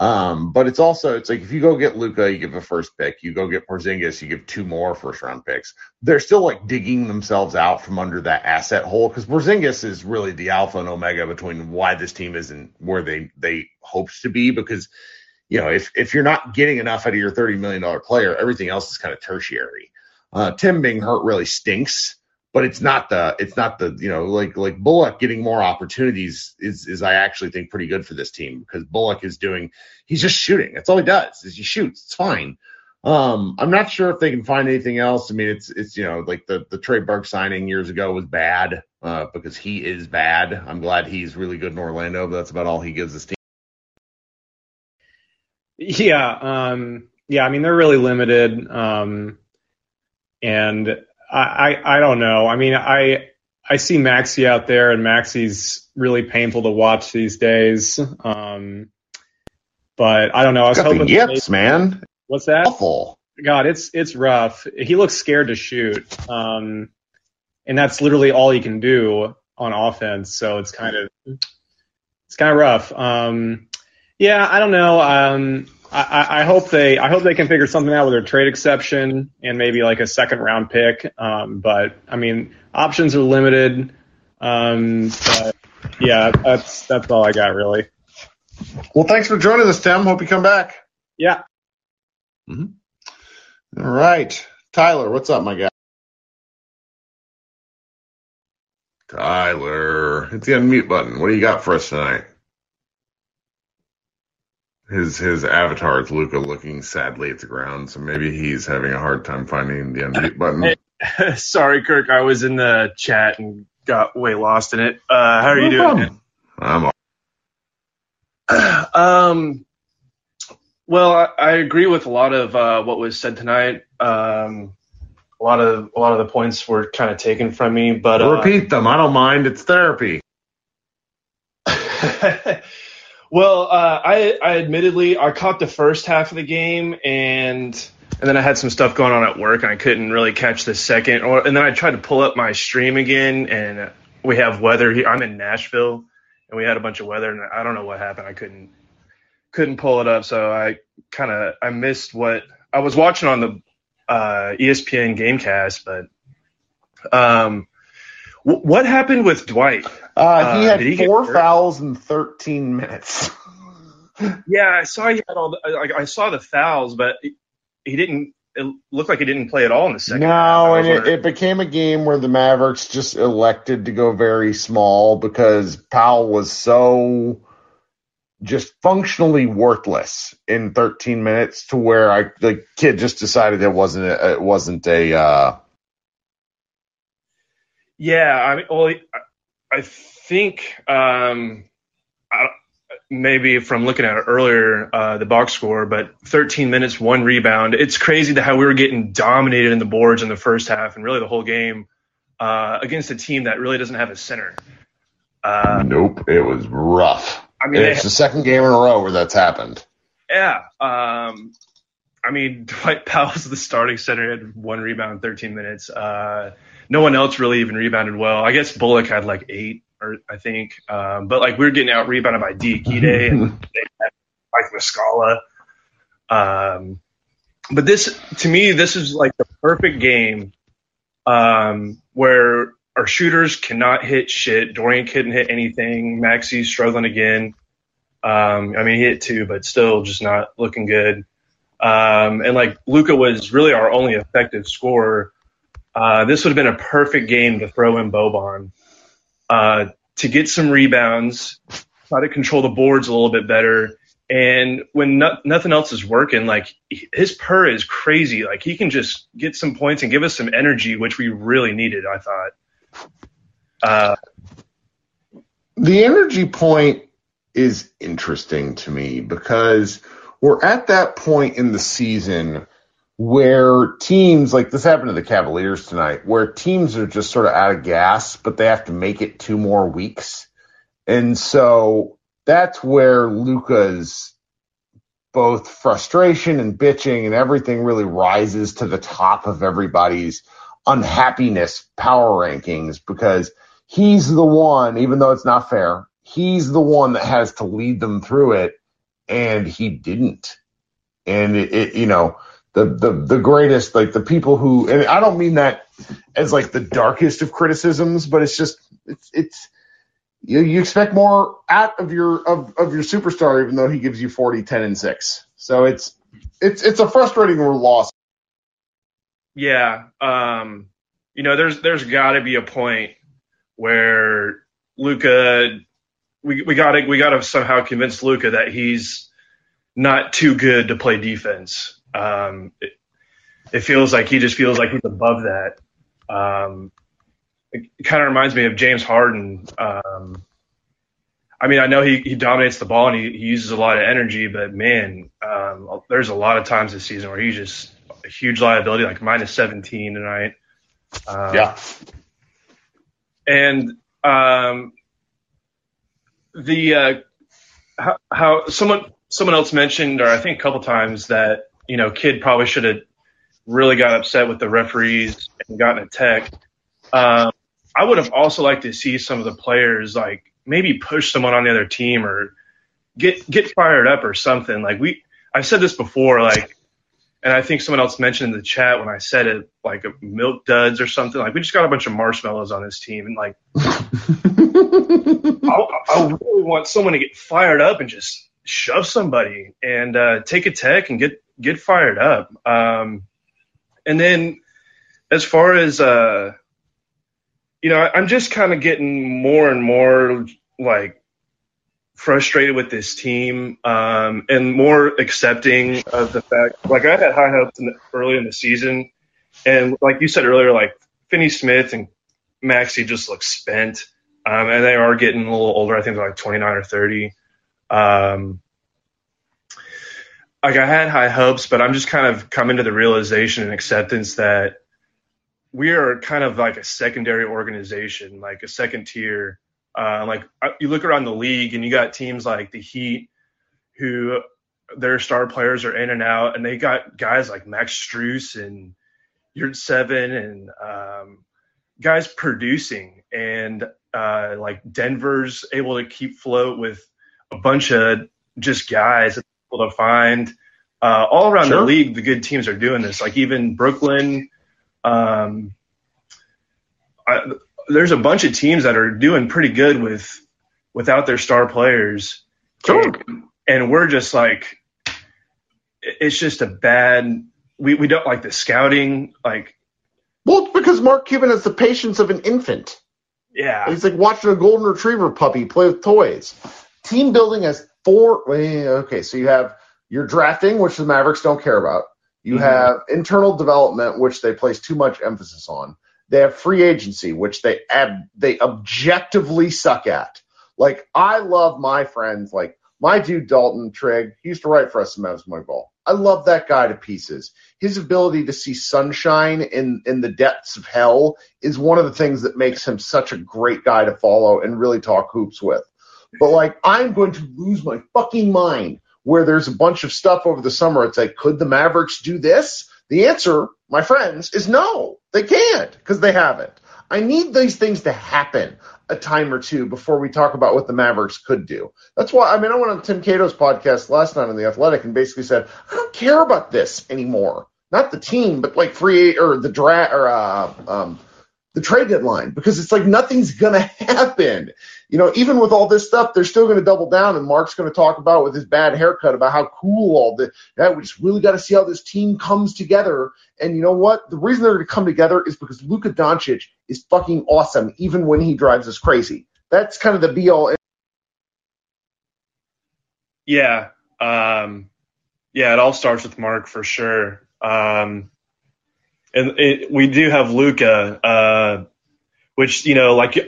Um, but it's also it's like if you go get Luka, you give a first pick. You go get Porzingis, you give two more first round picks. They're still like digging themselves out from under that asset hole because Porzingis is really the alpha and omega between why this team isn't where they they hopes to be. Because you know if if you're not getting enough out of your thirty million dollar player, everything else is kind of tertiary. Uh, Tim being hurt really stinks but it's not the it's not the you know like like Bullock getting more opportunities is is I actually think pretty good for this team because Bullock is doing he's just shooting. That's all he does is he shoots. It's fine. Um, I'm not sure if they can find anything else. I mean, it's it's you know like the the Trey Burke signing years ago was bad uh, because he is bad. I'm glad he's really good in Orlando, but that's about all he gives this team. Yeah, um, yeah. I mean, they're really limited, um, and I, I, don't know. I mean, I I see Maxi out there, and Maxi's really painful to watch these days. Um, but I don't know. I was Got hoping yips, man. What's that? Awful. God, it's it's rough. He looks scared to shoot, um, and that's literally all he can do on offense. So it's kind of it's kind of rough. Um, yeah, I don't know. Um, I, I, hope they I hope they can figure something out with their trade exception and maybe like a second round pick. Um, but I mean, options are limited. Um, but yeah, that's that's all I got really. Well, thanks for joining us, Tim. Hope you come back. Yeah. Mm-hmm. All right, Tyler, what's up, my guy? Tyler, hit the unmute button. What do you got for us tonight? His his avatar is Luka looking sadly at the ground, so maybe he's having a hard time finding the unmute button. Hey, sorry, Kirk. I was in the chat and got way lost in it. Uh, how are you doing? I'm all- Um, well, I, I agree with a lot of uh, what was said tonight. Um, a lot of a lot of the points were kind of taken from me, but uh, repeat them. I don't mind. It's therapy. well, uh, I, I admittedly I caught the first half of the game and and then I had some stuff going on at work and I couldn't really catch the second. Or and then I tried to pull up my stream again and we have weather here. I'm in Nashville and we had a bunch of weather and I don't know what happened. I couldn't couldn't pull it up, so I kind of I missed what I was watching on the uh, ESPN GameCast, but um, w- what happened with Dwight? Uh, he Uh, had he four fouls in 13 minutes. Yeah, I saw he had all. The, like I saw the fouls, but he- he didn't. It looked like he didn't play at all in the second. half. No, I and it, it became a game where the Mavericks just elected to go very small because Powell was so just functionally worthless in 13 minutes to where I the kid just decided it wasn't a, it wasn't a uh, Yeah, I mean, well, I, think um, I, maybe from looking at it earlier, uh, the box score, but 13 minutes, one rebound. It's crazy to how we were getting dominated in the boards in the first half and really the whole game uh, against a team that really doesn't have a center. Uh, nope. It was rough. I mean, And they- it's the second game in a row where that's happened. Yeah. Um, I mean, Dwight Powell's the starting center. He had one rebound in 13 minutes. Uh, no one else really even rebounded well. I guess Bullock had like eight, or I think. Um, but like we were getting out rebounded by Diakite and they had Mike Muscala. Um, but this, to me, this is like the perfect game um, where our shooters cannot hit shit. Dorian couldn't hit anything. Maxi's struggling again. Um, I mean, he hit two, but still just not looking good. Um, and like Luka was really our only effective scorer. Uh, this would have been a perfect game to throw in Boban uh, to get some rebounds, try to control the boards a little bit better, And when no, nothing else is working, like his per is crazy. Like he can just get some points and give us some energy, which we really needed. I thought. Uh, the energy point is interesting to me because we're at that point in the season where teams like this happened to the Cavaliers tonight, where teams are just sort of out of gas, but they have to make it two more weeks. And so that's where Luka's both frustration and bitching and everything really rises to the top of everybody's unhappiness power rankings because he's the one, even though it's not fair, he's the one that has to lead them through it, and he didn't. And it, it you know, the, the the greatest, like the people who, and I don't mean that as like the darkest of criticisms, but it's just it's it's you, you expect more out of your of, of your superstar, even though he gives you 40, 10, and six. So it's it's it's a frustrating loss. Yeah, um, you know, there's there's got to be a point where Luka we we got to we got to somehow convince Luka that he's not too good to play defense. Um, it, it, feels like he just feels like he's above that. Um, it, kind of reminds me of James Harden. Um, I mean, I know he, he dominates the ball and he, he uses a lot of energy, but man, um, there's a lot of times this season where he's just a huge liability, like minus 17 tonight. Um, yeah. And um, the uh, how, how someone someone else mentioned, or I think a couple times that you know, Kidd probably should have really got upset with the referees and gotten a tech. Um, I would have also liked to see some of the players like maybe push someone on the other team or get get fired up or something. Like we, I've said this before, like, and I think someone else mentioned in the chat when I said it, like milk duds or something. Like we just got a bunch of marshmallows on this team, and like, I, I really want someone to get fired up and just shove somebody and uh, take a tech and get get fired up. Um, and then as far as uh, you know, I'm just kind of getting more and more like frustrated with this team um, and more accepting of the fact. Like I had high hopes in the, early in the season, and like you said earlier, like Finney Smith and Maxi just look spent, um, and they are getting a little older. I think they're like 29 or 30. Um, like I had high hopes, but I'm just kind of coming to the realization and acceptance that we are kind of like a secondary organization, like a second tier. Uh, like uh, you look around the league and you got teams like the Heat, who their star players are in and out, and they got guys like Max Strus and Yurtseven and um, guys producing, and uh, like Denver's able to keep float with a bunch of just guys able to find. Uh, all around sure. the league, the good teams are doing this. Like even Brooklyn, um, I, there's a bunch of teams that are doing pretty good with without their star players. Sure. And, and we're just like, it's just a bad. We we don't like the scouting. Like, well, because Mark Cuban has the patience of an infant. Yeah. He's like watching a golden retriever puppy play with toys. Team building has four. Okay, so you have your drafting, which the Mavericks don't care about. You mm-hmm. have internal development, which they place too much emphasis on. They have free agency, which they ab- they objectively suck at. Like I love my friends, like my dude Dalton Trigg. He used to write for us in Mavs Moneyball. I love that guy to pieces. His ability to see sunshine in in the depths of hell is one of the things that makes him such a great guy to follow and really talk hoops with. But like, I'm going to lose my fucking mind where there's a bunch of stuff over the summer. It's like, could the Mavericks do this? The answer, my friends, is no, they can't because they haven't. I need these things to happen a time or two before we talk about what the Mavericks could do. That's why, I mean, I went on Tim Cato's podcast last night on The Athletic and basically said, I don't care about this anymore. Not the team, but like free or the draft or uh, um, the trade deadline because it's like nothing's going to happen. You know, even with all this stuff, they're still going to double down. And Mark's going to talk about with his bad haircut about how cool all the, yeah, we just really got to see how this team comes together. And you know what? The reason they're going to come together is because Luka Doncic is fucking awesome, even when he drives us crazy. That's kind of the be all. Yeah. Um, yeah, it all starts with Mark for sure. Um, and it, we do have Luka, uh, which you know, like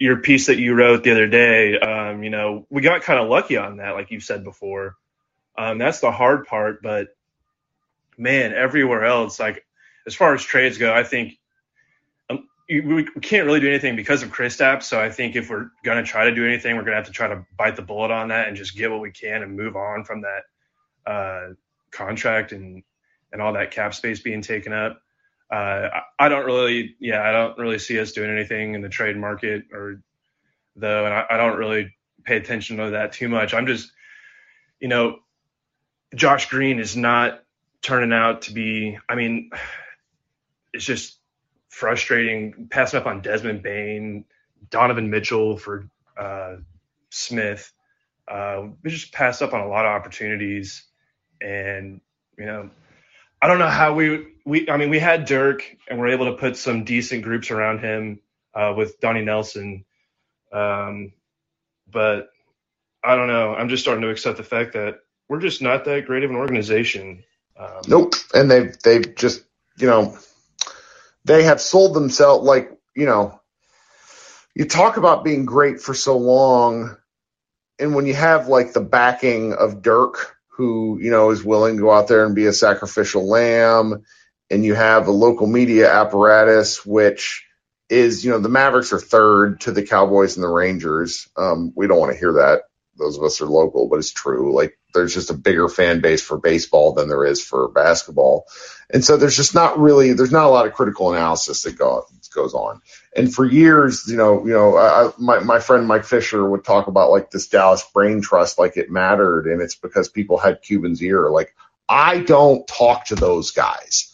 your piece that you wrote the other day. Um, you know, we got kind of lucky on that, like you said before. Um, that's the hard part, but man, everywhere else, like as far as trades go, I think um, we, we can't really do anything because of Kristaps. So I think if we're going to try to do anything, we're going to have to try to bite the bullet on that and just get what we can and move on from that uh, contract and and all that cap space being taken up. Uh, I, don't really, yeah, I don't really see us doing anything in the trade market or though, and I, I don't really pay attention to that too much. I'm just, you know, Josh Green is not turning out to be. I mean, it's just frustrating. Passing up on Desmond Bane, Donovan Mitchell for uh, Smith. Uh, we just passed up on a lot of opportunities, and you know, I don't know how we we. I mean, we had Dirk, and we're able to put some decent groups around him uh, with Donnie Nelson, um, but I don't know. I'm just starting to accept the fact that we're just not that great of an organization. Um, nope. And they've they've just you know they have sold themselves like you know you talk about being great for so long, and when you have like the backing of Dirk, who you know is willing to go out there and be a sacrificial lamb, and you have a local media apparatus which is you know the Mavericks are third to the Cowboys and the Rangers. Um, we don't want to hear that. Those of us are local, but it's true. Like there's just a bigger fan base for baseball than there is for basketball. And so there's just not really, there's not a lot of critical analysis that go, goes on. And for years, you know, you know, I, my, my friend Mike Fisher would talk about like this Dallas brain trust, like it mattered. And it's because people had Cuban's ear. Like I don't talk to those guys.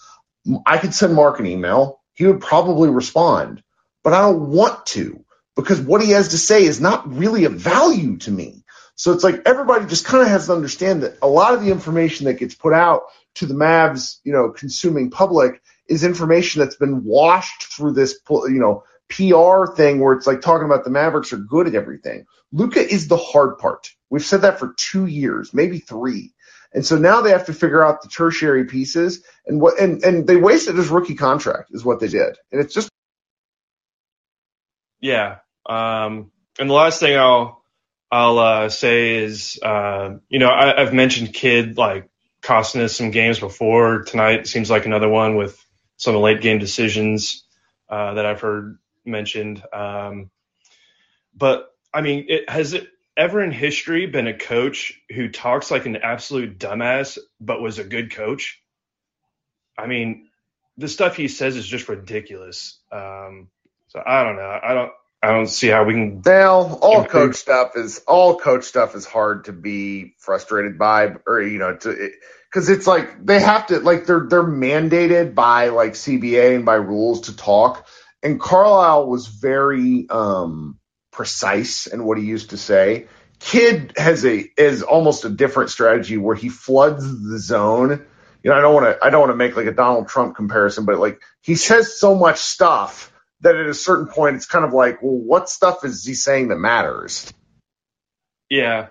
I could send Mark an email. He would probably respond, but I don't want to because what he has to say is not really of value to me. So it's like everybody just kind of has to understand that a lot of the information that gets put out to the Mavs, you know, consuming public is information that's been washed through this, you know, PR thing where it's like talking about the Mavericks are good at everything. Luka is the hard part. We've said that for two years, maybe three. And so now they have to figure out the tertiary pieces and what, and, and they wasted his rookie contract is what they did. And it's just. Yeah. Um, and the last thing I'll, I'll uh, say is, uh, you know, I, have mentioned Kidd like costing us some games before. Tonight seems like another one with some late game decisions uh, that I've heard mentioned. Um, but I mean, it, has it ever in history been a coach who talks like an absolute dumbass but was a good coach? I mean, the stuff he says is just ridiculous. Um, so I don't know. I don't. I don't see how we can. Well, all improve. coach stuff is all coach stuff is hard to be frustrated by, or you know, to because it, it's like they have to like they're they're mandated by like CBA and by rules to talk. And Carlisle was very um precise in what he used to say. Kidd has a is almost a different strategy where he floods the zone. You know, I don't want to I don't want to make like a Donald Trump comparison, but like he says so much stuff that at a certain point it's kind of like, well, what stuff is he saying that matters? Yeah.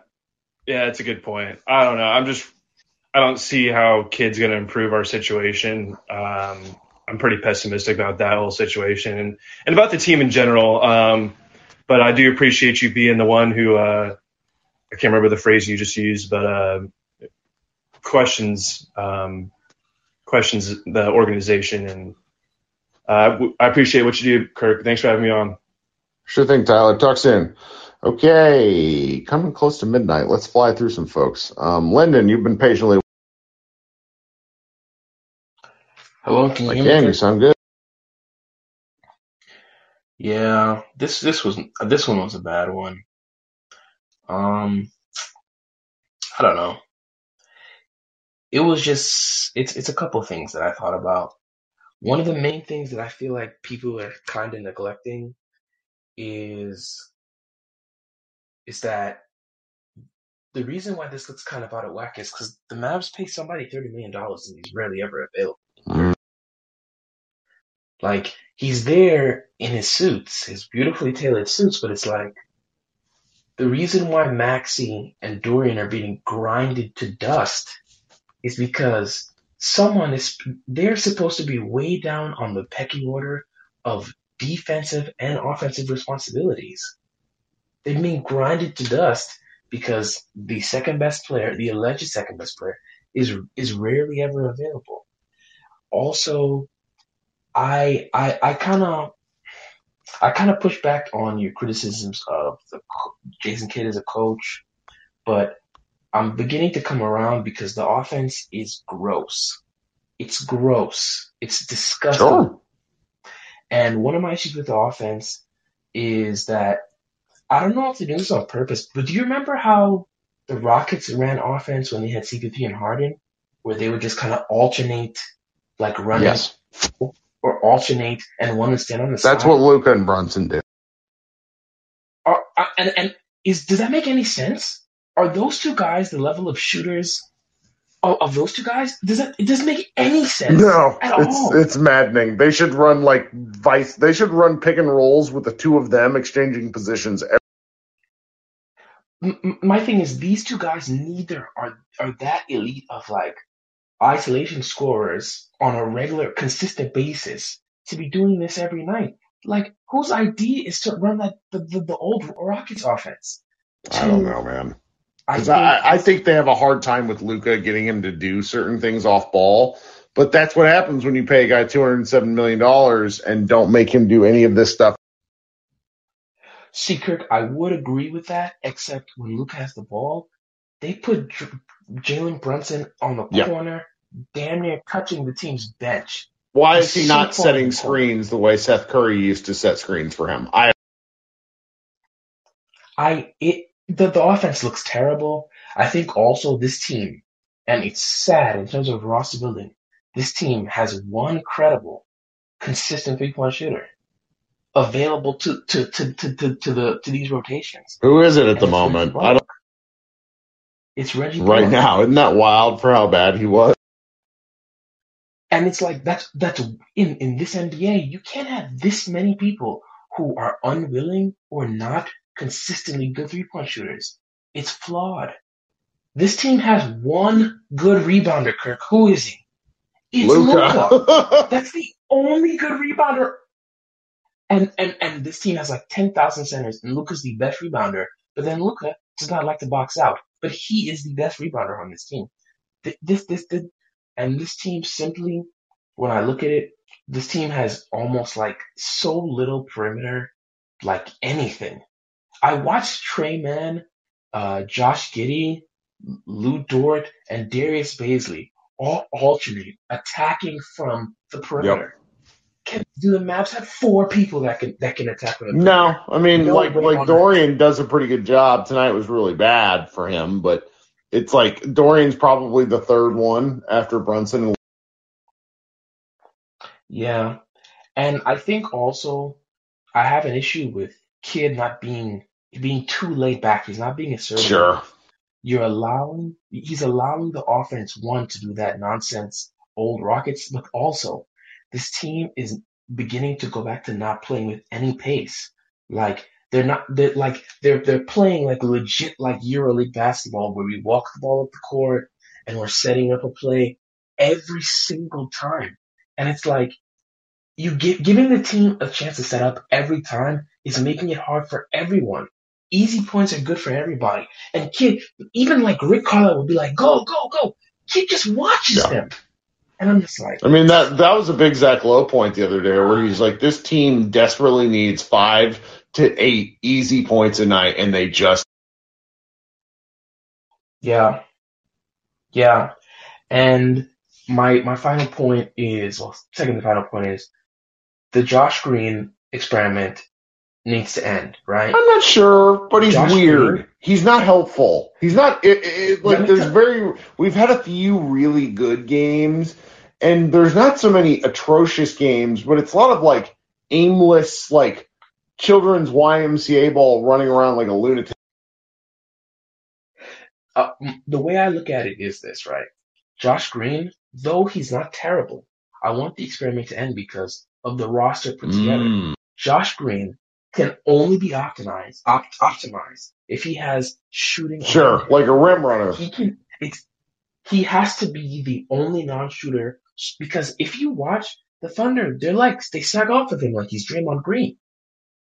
Yeah, that's a good point. I don't know. I'm just I don't see how Kidd's going to improve our situation. Um, I'm pretty pessimistic about that whole situation and, and about the team in general. Um, but I do appreciate you being the one who uh, I can't remember the phrase you just used, but uh, questions um, questions the organization and uh, I appreciate what you do, Kirk. Thanks for having me on. Sure thing, Tyler. Talk soon. Okay, coming close to midnight. Let's fly through some folks. Um, Lyndon, you've been patiently. Hello, can you hear Again, me? you sound good. Yeah, this this was this one was a bad one. Um, I don't know. It was just it's it's a couple things that I thought about. One of the main things that I feel like people are kind of neglecting is is that the reason why this looks kind of out of whack is because the Mavs pay somebody thirty million dollars and he's rarely ever available. Mm. Like he's there in his suits, his beautifully tailored suits, but it's like the reason why Maxi and Dorian are being grinded to dust is because someone is they're supposed to be way down on the pecking order of defensive and offensive responsibilities. They've been grinded to dust because the second best player, the alleged second best player, is is rarely ever available. Also, I I I kind of I kind of push back on your criticisms of the Jason Kidd as a coach, but I'm beginning to come around because the offense is gross. It's gross. It's disgusting. Sure. And one of my issues with the offense is that I don't know if they're doing this on purpose, but do you remember how the Rockets ran offense when they had CP3 and Harden, where they would just kind of alternate, like running Yes. or alternate, and one would stand on the side. That's what Luka and Brunson did. Are, and and is does that make any sense? Are those two guys the level of shooters of, of those two guys? Does that it doesn't make any sense No, at it's all? it's maddening. They should run like vice. They should run pick and rolls with the two of them exchanging positions. every- M- m- my thing is these two guys neither are are that elite of like isolation scorers on a regular consistent basis to be doing this every night. Like whose idea is to run that the, the, the old Rockets offense? I don't know, man. I I, I think they have a hard time with Luka getting him to do certain things off ball. But that's what happens when you pay a guy two hundred and seven million dollars and don't make him do any of this stuff. See, Kirk, I would agree with that, except when Luke has the ball, they put Jalen Brunson on the Yeah. corner, damn near touching the team's bench. Why He's is he not setting in the corner. screens the way Seth Curry used to set screens for him? I I it the, the offense looks terrible. I think also this team, and it's sad in terms of roster building, this team has one credible, consistent three point shooter available to to, to, to, to, to the to these rotations. who is it at And the moment? I don't It's Reggie right now. Isn't that wild for how bad he was? And it's like that's that's in in this NBA, you can't have this many people who are unwilling or not consistently good three point shooters. It's flawed. This team has one good rebounder, Kirk. Who is he? It's. Luka. That's the only good rebounder. And and and this team has like ten thousand centers, and Luka's the best rebounder. But then Luka does not like to box out, but he is the best rebounder on this team. Th- This this this and this team simply, when I look at it, this team has almost like so little perimeter, like anything. I watched Tre Mann, uh, Josh Giddey, Lu Dort, and Darius Bazley all alternate attacking from the perimeter. Can do the Mavs have four people that can that can attack the? No, I mean, No like like Dorian does a pretty good job. Tonight was really bad for him, but it's like Dorian's probably the third one after Brunson. Yeah. And I think also I have an issue with Kidd not being being too laid back. He's not being assertive. Sure. You're allowing he's allowing the offense one to do that nonsense old Rockets, but also this team is beginning to go back to not playing with any pace. Like they're not they're like they're they're playing like legit like EuroLeague basketball where we walk the ball up the court and we're setting up a play every single time. And it's like you give, giving the team a chance to set up every time is making it hard for everyone. Easy points are good for everybody. And Kidd, even like Rick Carlisle would be like, go, go, go. Kidd just watches Yeah. them. And I'm just like, I mean that that was a big Zach Lowe point the other day where he's like, this team desperately needs five to eight easy points a night, and they just yeah, yeah. And my, my final point is, well, second to final point is the Josh Green experiment needs to end, right? I'm not sure, but he's Josh weird. Green? He's not helpful. He's not it, it, like there's tell- very we've had a few really good games and there's not so many atrocious games, but it's a lot of like aimless like children's YMCA ball running around like a lunatic. uh, the way I look at it is this, right? Josh Green, though he's not terrible, I want the experiment to end because of the roster put together. Mm. Josh Green can only be optimized opt- optimized if he has shooting. Sure, like a rim runner. He can. It's he has to be the only non-shooter because if you watch the Thunder, they're like they sag off of him like he's Draymond Green.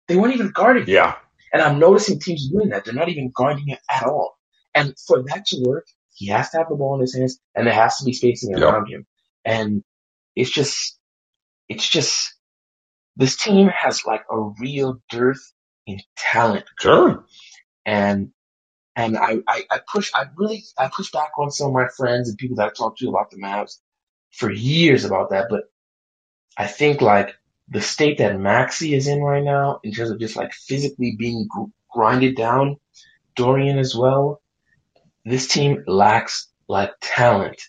They weren't even guarding him. Yeah. And I'm noticing teams doing that. They're not even guarding him at all. And for that to work, he has to have the ball in his hands and there has to be spacing around him. And it's just, it's just, this team has like a real dearth in talent. Sure. And, and I, I, I push, I really, I push back on some of my friends and people that I talk to about the Mavs for years about that. But I think like the state that Maxi is in right now, in terms of just like physically being gr- grinded down, Dorian as well, this team lacks like talent.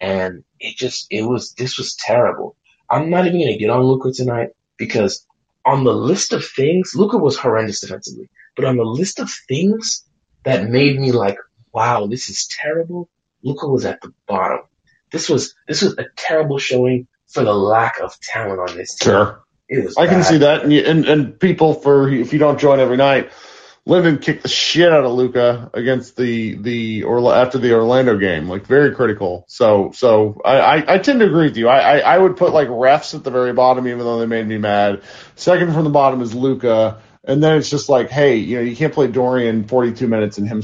And it just, it was, this was terrible. I'm not even going to get on Luka tonight because on the list of things, Luka was horrendous defensively, but on the list of things that made me like, wow, this is terrible, Luka was at the bottom. This was, this was a terrible showing for the lack of talent on this team. Sure. It was I can see that, and, and and people for if you don't join every night, Linden kicked the shit out of Luka against the the or after the Orlando game, like very critical. So so I, I, I tend to agree with you. I, I I would put like refs at the very bottom, even though they made me mad. Second from the bottom is Luka, and then it's just like, hey, you know, you can't play Dorian 42 minutes and him.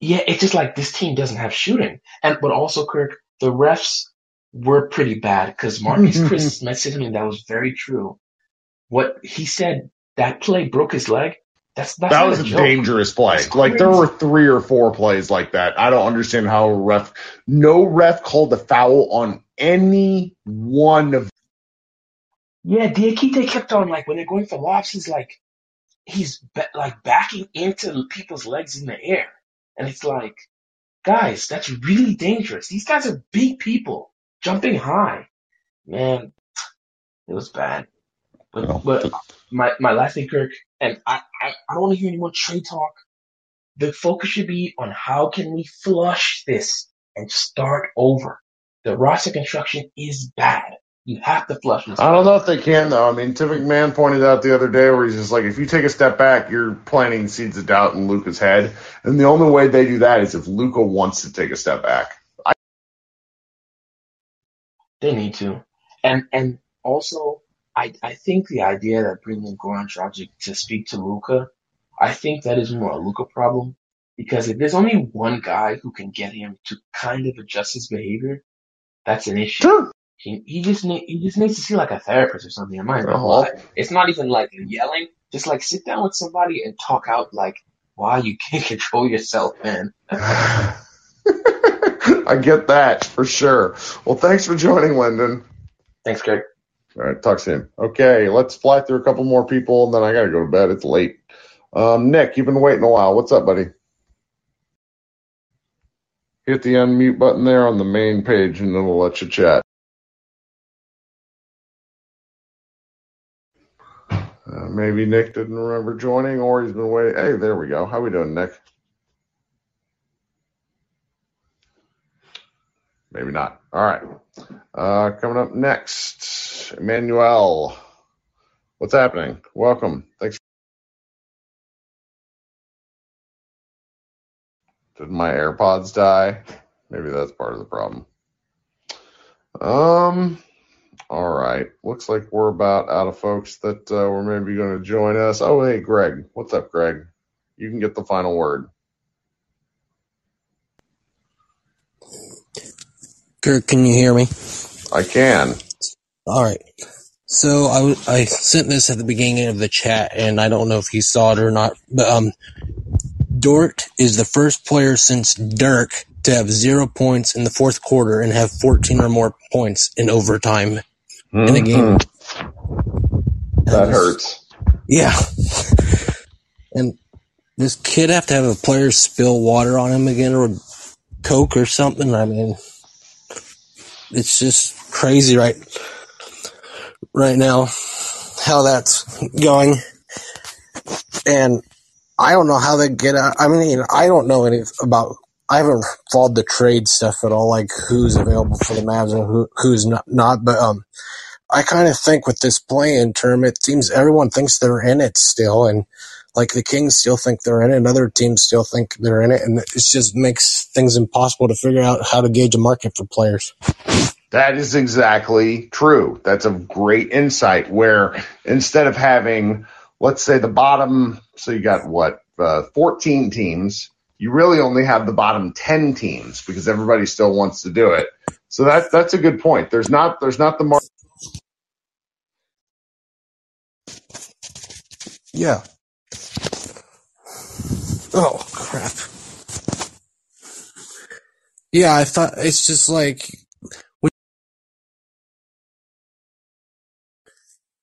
Yeah, it's just like this team doesn't have shooting. And but also, Kirk, the refs were pretty bad because Marcus Chris said something that was very true. What he said that play broke his leg. That's, that's that was a joke. dangerous play. That's Like there were three or four plays like that. I don't understand how a ref, no ref called the foul on any one of. Yeah, Diakite kept on like when they're going for lobs, he's like he's ba- like backing into people's legs in the air, and it's like, guys, that's really dangerous. These guys are big people jumping high. Man, it was bad. But, but my my last thing, Kirk, and I I, I don't want to hear any more trade talk. The focus should be on how can we flush this and start over. The roster construction is bad. You have to flush this. I don't know if they can though. I mean, Tim McMahon pointed out the other day where he's just like, if you take a step back, you're planting seeds of doubt in Luka's head, and the only way they do that is if Luka wants to take a step back. I, They need to. And and also I I think the idea that bringing Goran Dragic to speak to Luka, I think that is more a Luka problem. Because if there's only one guy who can get him to kind of adjust his behavior, that's an issue. Sure. He, he just need, he just needs to see like a therapist or something. Not even Uh-huh. It's not even like yelling. Just like sit down with somebody and talk out like why you can't control yourself, man. I get that for sure. Well, thanks for joining, Lyndon. Thanks, Greg. All right, talk soon. Okay, let's fly through a couple more people, and then I gotta go to bed. It's late. Um, Nick, you've been waiting a while. What's up, buddy? Hit the unmute button there on the main page, and we'll let you chat. Uh, maybe Nick didn't remember joining, or he's been waiting. Hey, there we go. How we doing, Nick? Maybe not. All right. Uh, coming up next, Emmanuel. What's happening? Welcome. Thanks. Did my AirPods die? Maybe that's part of the problem. Um. All right. Looks like we're about out of folks that uh, were maybe going to join us. Oh, hey, Greg. What's up, Greg? You can get the final word. Kirk, can you hear me? I can. All right. So I, w- I sent this at the beginning of the chat, and I don't know if you saw it or not, but um, Dort is the first player since Dirk to have zero points in the fourth quarter and have 14 or more points in overtime in a game. That hurts. Yeah. And this Kidd have to have a player spill water on him again or Coke or something. I mean, it's just crazy right right now how that's going. And I don't know how they get out. I mean, I don't know any about. I haven't followed the trade stuff at all, like who's available for the Mavs and who who's not. Not, but um, I kind of think with this play-in it seems everyone thinks they're in it still, and like the Kings still think they're in it, and other teams still think they're in it, and it just makes things impossible to figure out how to gauge a market for players. That is exactly true. That's a great insight where instead of having, let's say, the bottom, so you got what, uh, 14 teams, you really only have the bottom 10 teams because everybody still wants to do it. So that, that's a good point. There's not, there's not the market. Yeah. Oh crap. Yeah, I thought it's just like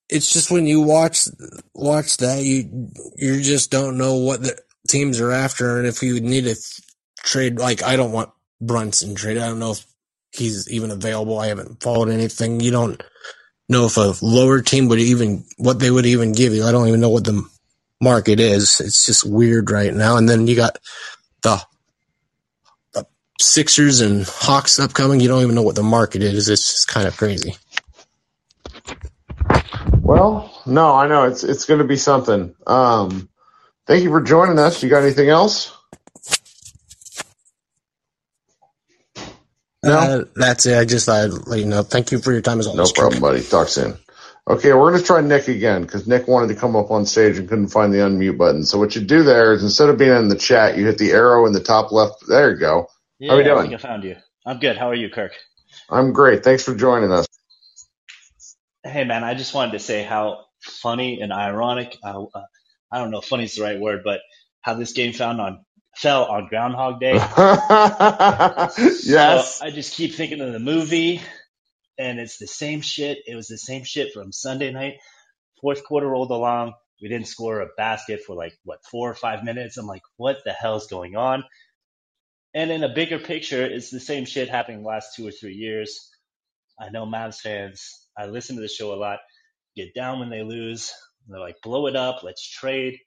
it's just when you watch watch that you you just don't know what the teams are after and if you need to trade like I don't want Brunson trade. I don't know if he's even available. I haven't followed anything. You don't know if a lower team would even what they would even give you. I don't even know what the market is. It's just weird right now. And then you got the, the Sixers and Hawks upcoming. You don't even know what the market is. It's just kind of crazy. Well, no, I know it's, it's going to be something. Um, thank you for joining us. You got anything else? No, Uh, that's it. I just thought I'd let you know. Thank you for your time as no always. problem, buddy. Talk soon. Okay, we're going to try Nick again because Nick wanted to come up on stage and couldn't find the unmute button. So what you do there is instead of being in the chat, you hit the arrow in the top left. There you go. Yeah, How are we I doing? think I found you. I'm good. How are you, Kirk? I'm great. Thanks for joining us. Hey, man, I just wanted to say how funny and ironic. Uh, uh, I don't know if funny is the right word, but how this game found on fell on Groundhog Day. yes. So I just keep thinking of the movie, and it's the same shit. It was the same shit from Sunday night. Fourth quarter rolled along. We didn't score a basket for like what four or five minutes. I'm like, what the hell's going on? And in a bigger picture, it's the same shit happening last two or three years. I know Mavs fans. I listen to the show a lot. Get down when they lose. They're like, blow it up. Let's trade.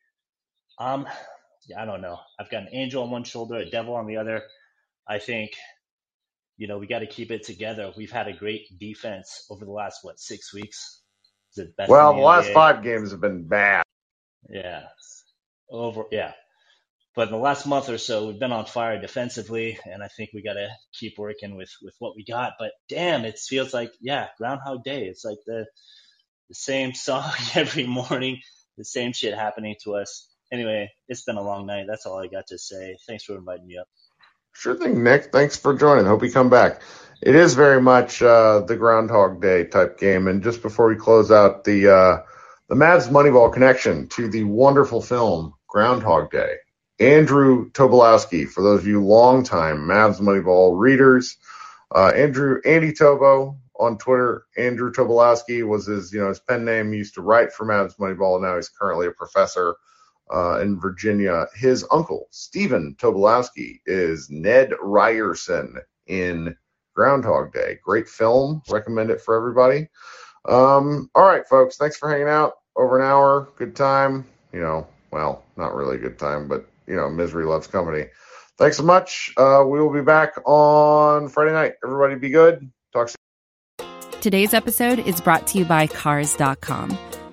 Um, I don't know. I've got an angel on one shoulder, a devil on the other. I think, you know, we got to keep it together. We've had a great defense over the last what six weeks. Best Well, the the last five games have been bad. Yeah, over. Yeah, but in the last month or so, we've been on fire defensively, and I think we got to keep working with with what we got. But damn, it feels like yeah, Groundhog Day. It's like the the same song every morning, the same shit happening to us. Anyway, it's been a long night. That's all I got to say. Thanks for inviting me up. Sure thing, Nick. Thanks for joining. Hope you come back. It is very much uh, the Groundhog Day type game. And just before we close out, the uh, the Mavs Moneyball connection to the wonderful film Groundhog Day. Andrew Tobolowski, for those of you longtime Mavs Moneyball readers, uh, Andrew Andy Tobo on Twitter. Andrew Tobolowski was his you know his pen name. He used to write for Mavs Moneyball. Now he's currently a professor uh, in Virginia. His uncle, Stephen Tobolowski, is Ned Ryerson in Groundhog Day. Great film. Recommend it for everybody. Um, all right, folks. Thanks for hanging out. Over an hour. Good time. You know, well, not really a good time, but, you know, misery loves company. Thanks so much. Uh, we will be back on Friday night. Everybody be good. Talk soon. Today's episode is brought to you by Cars.com.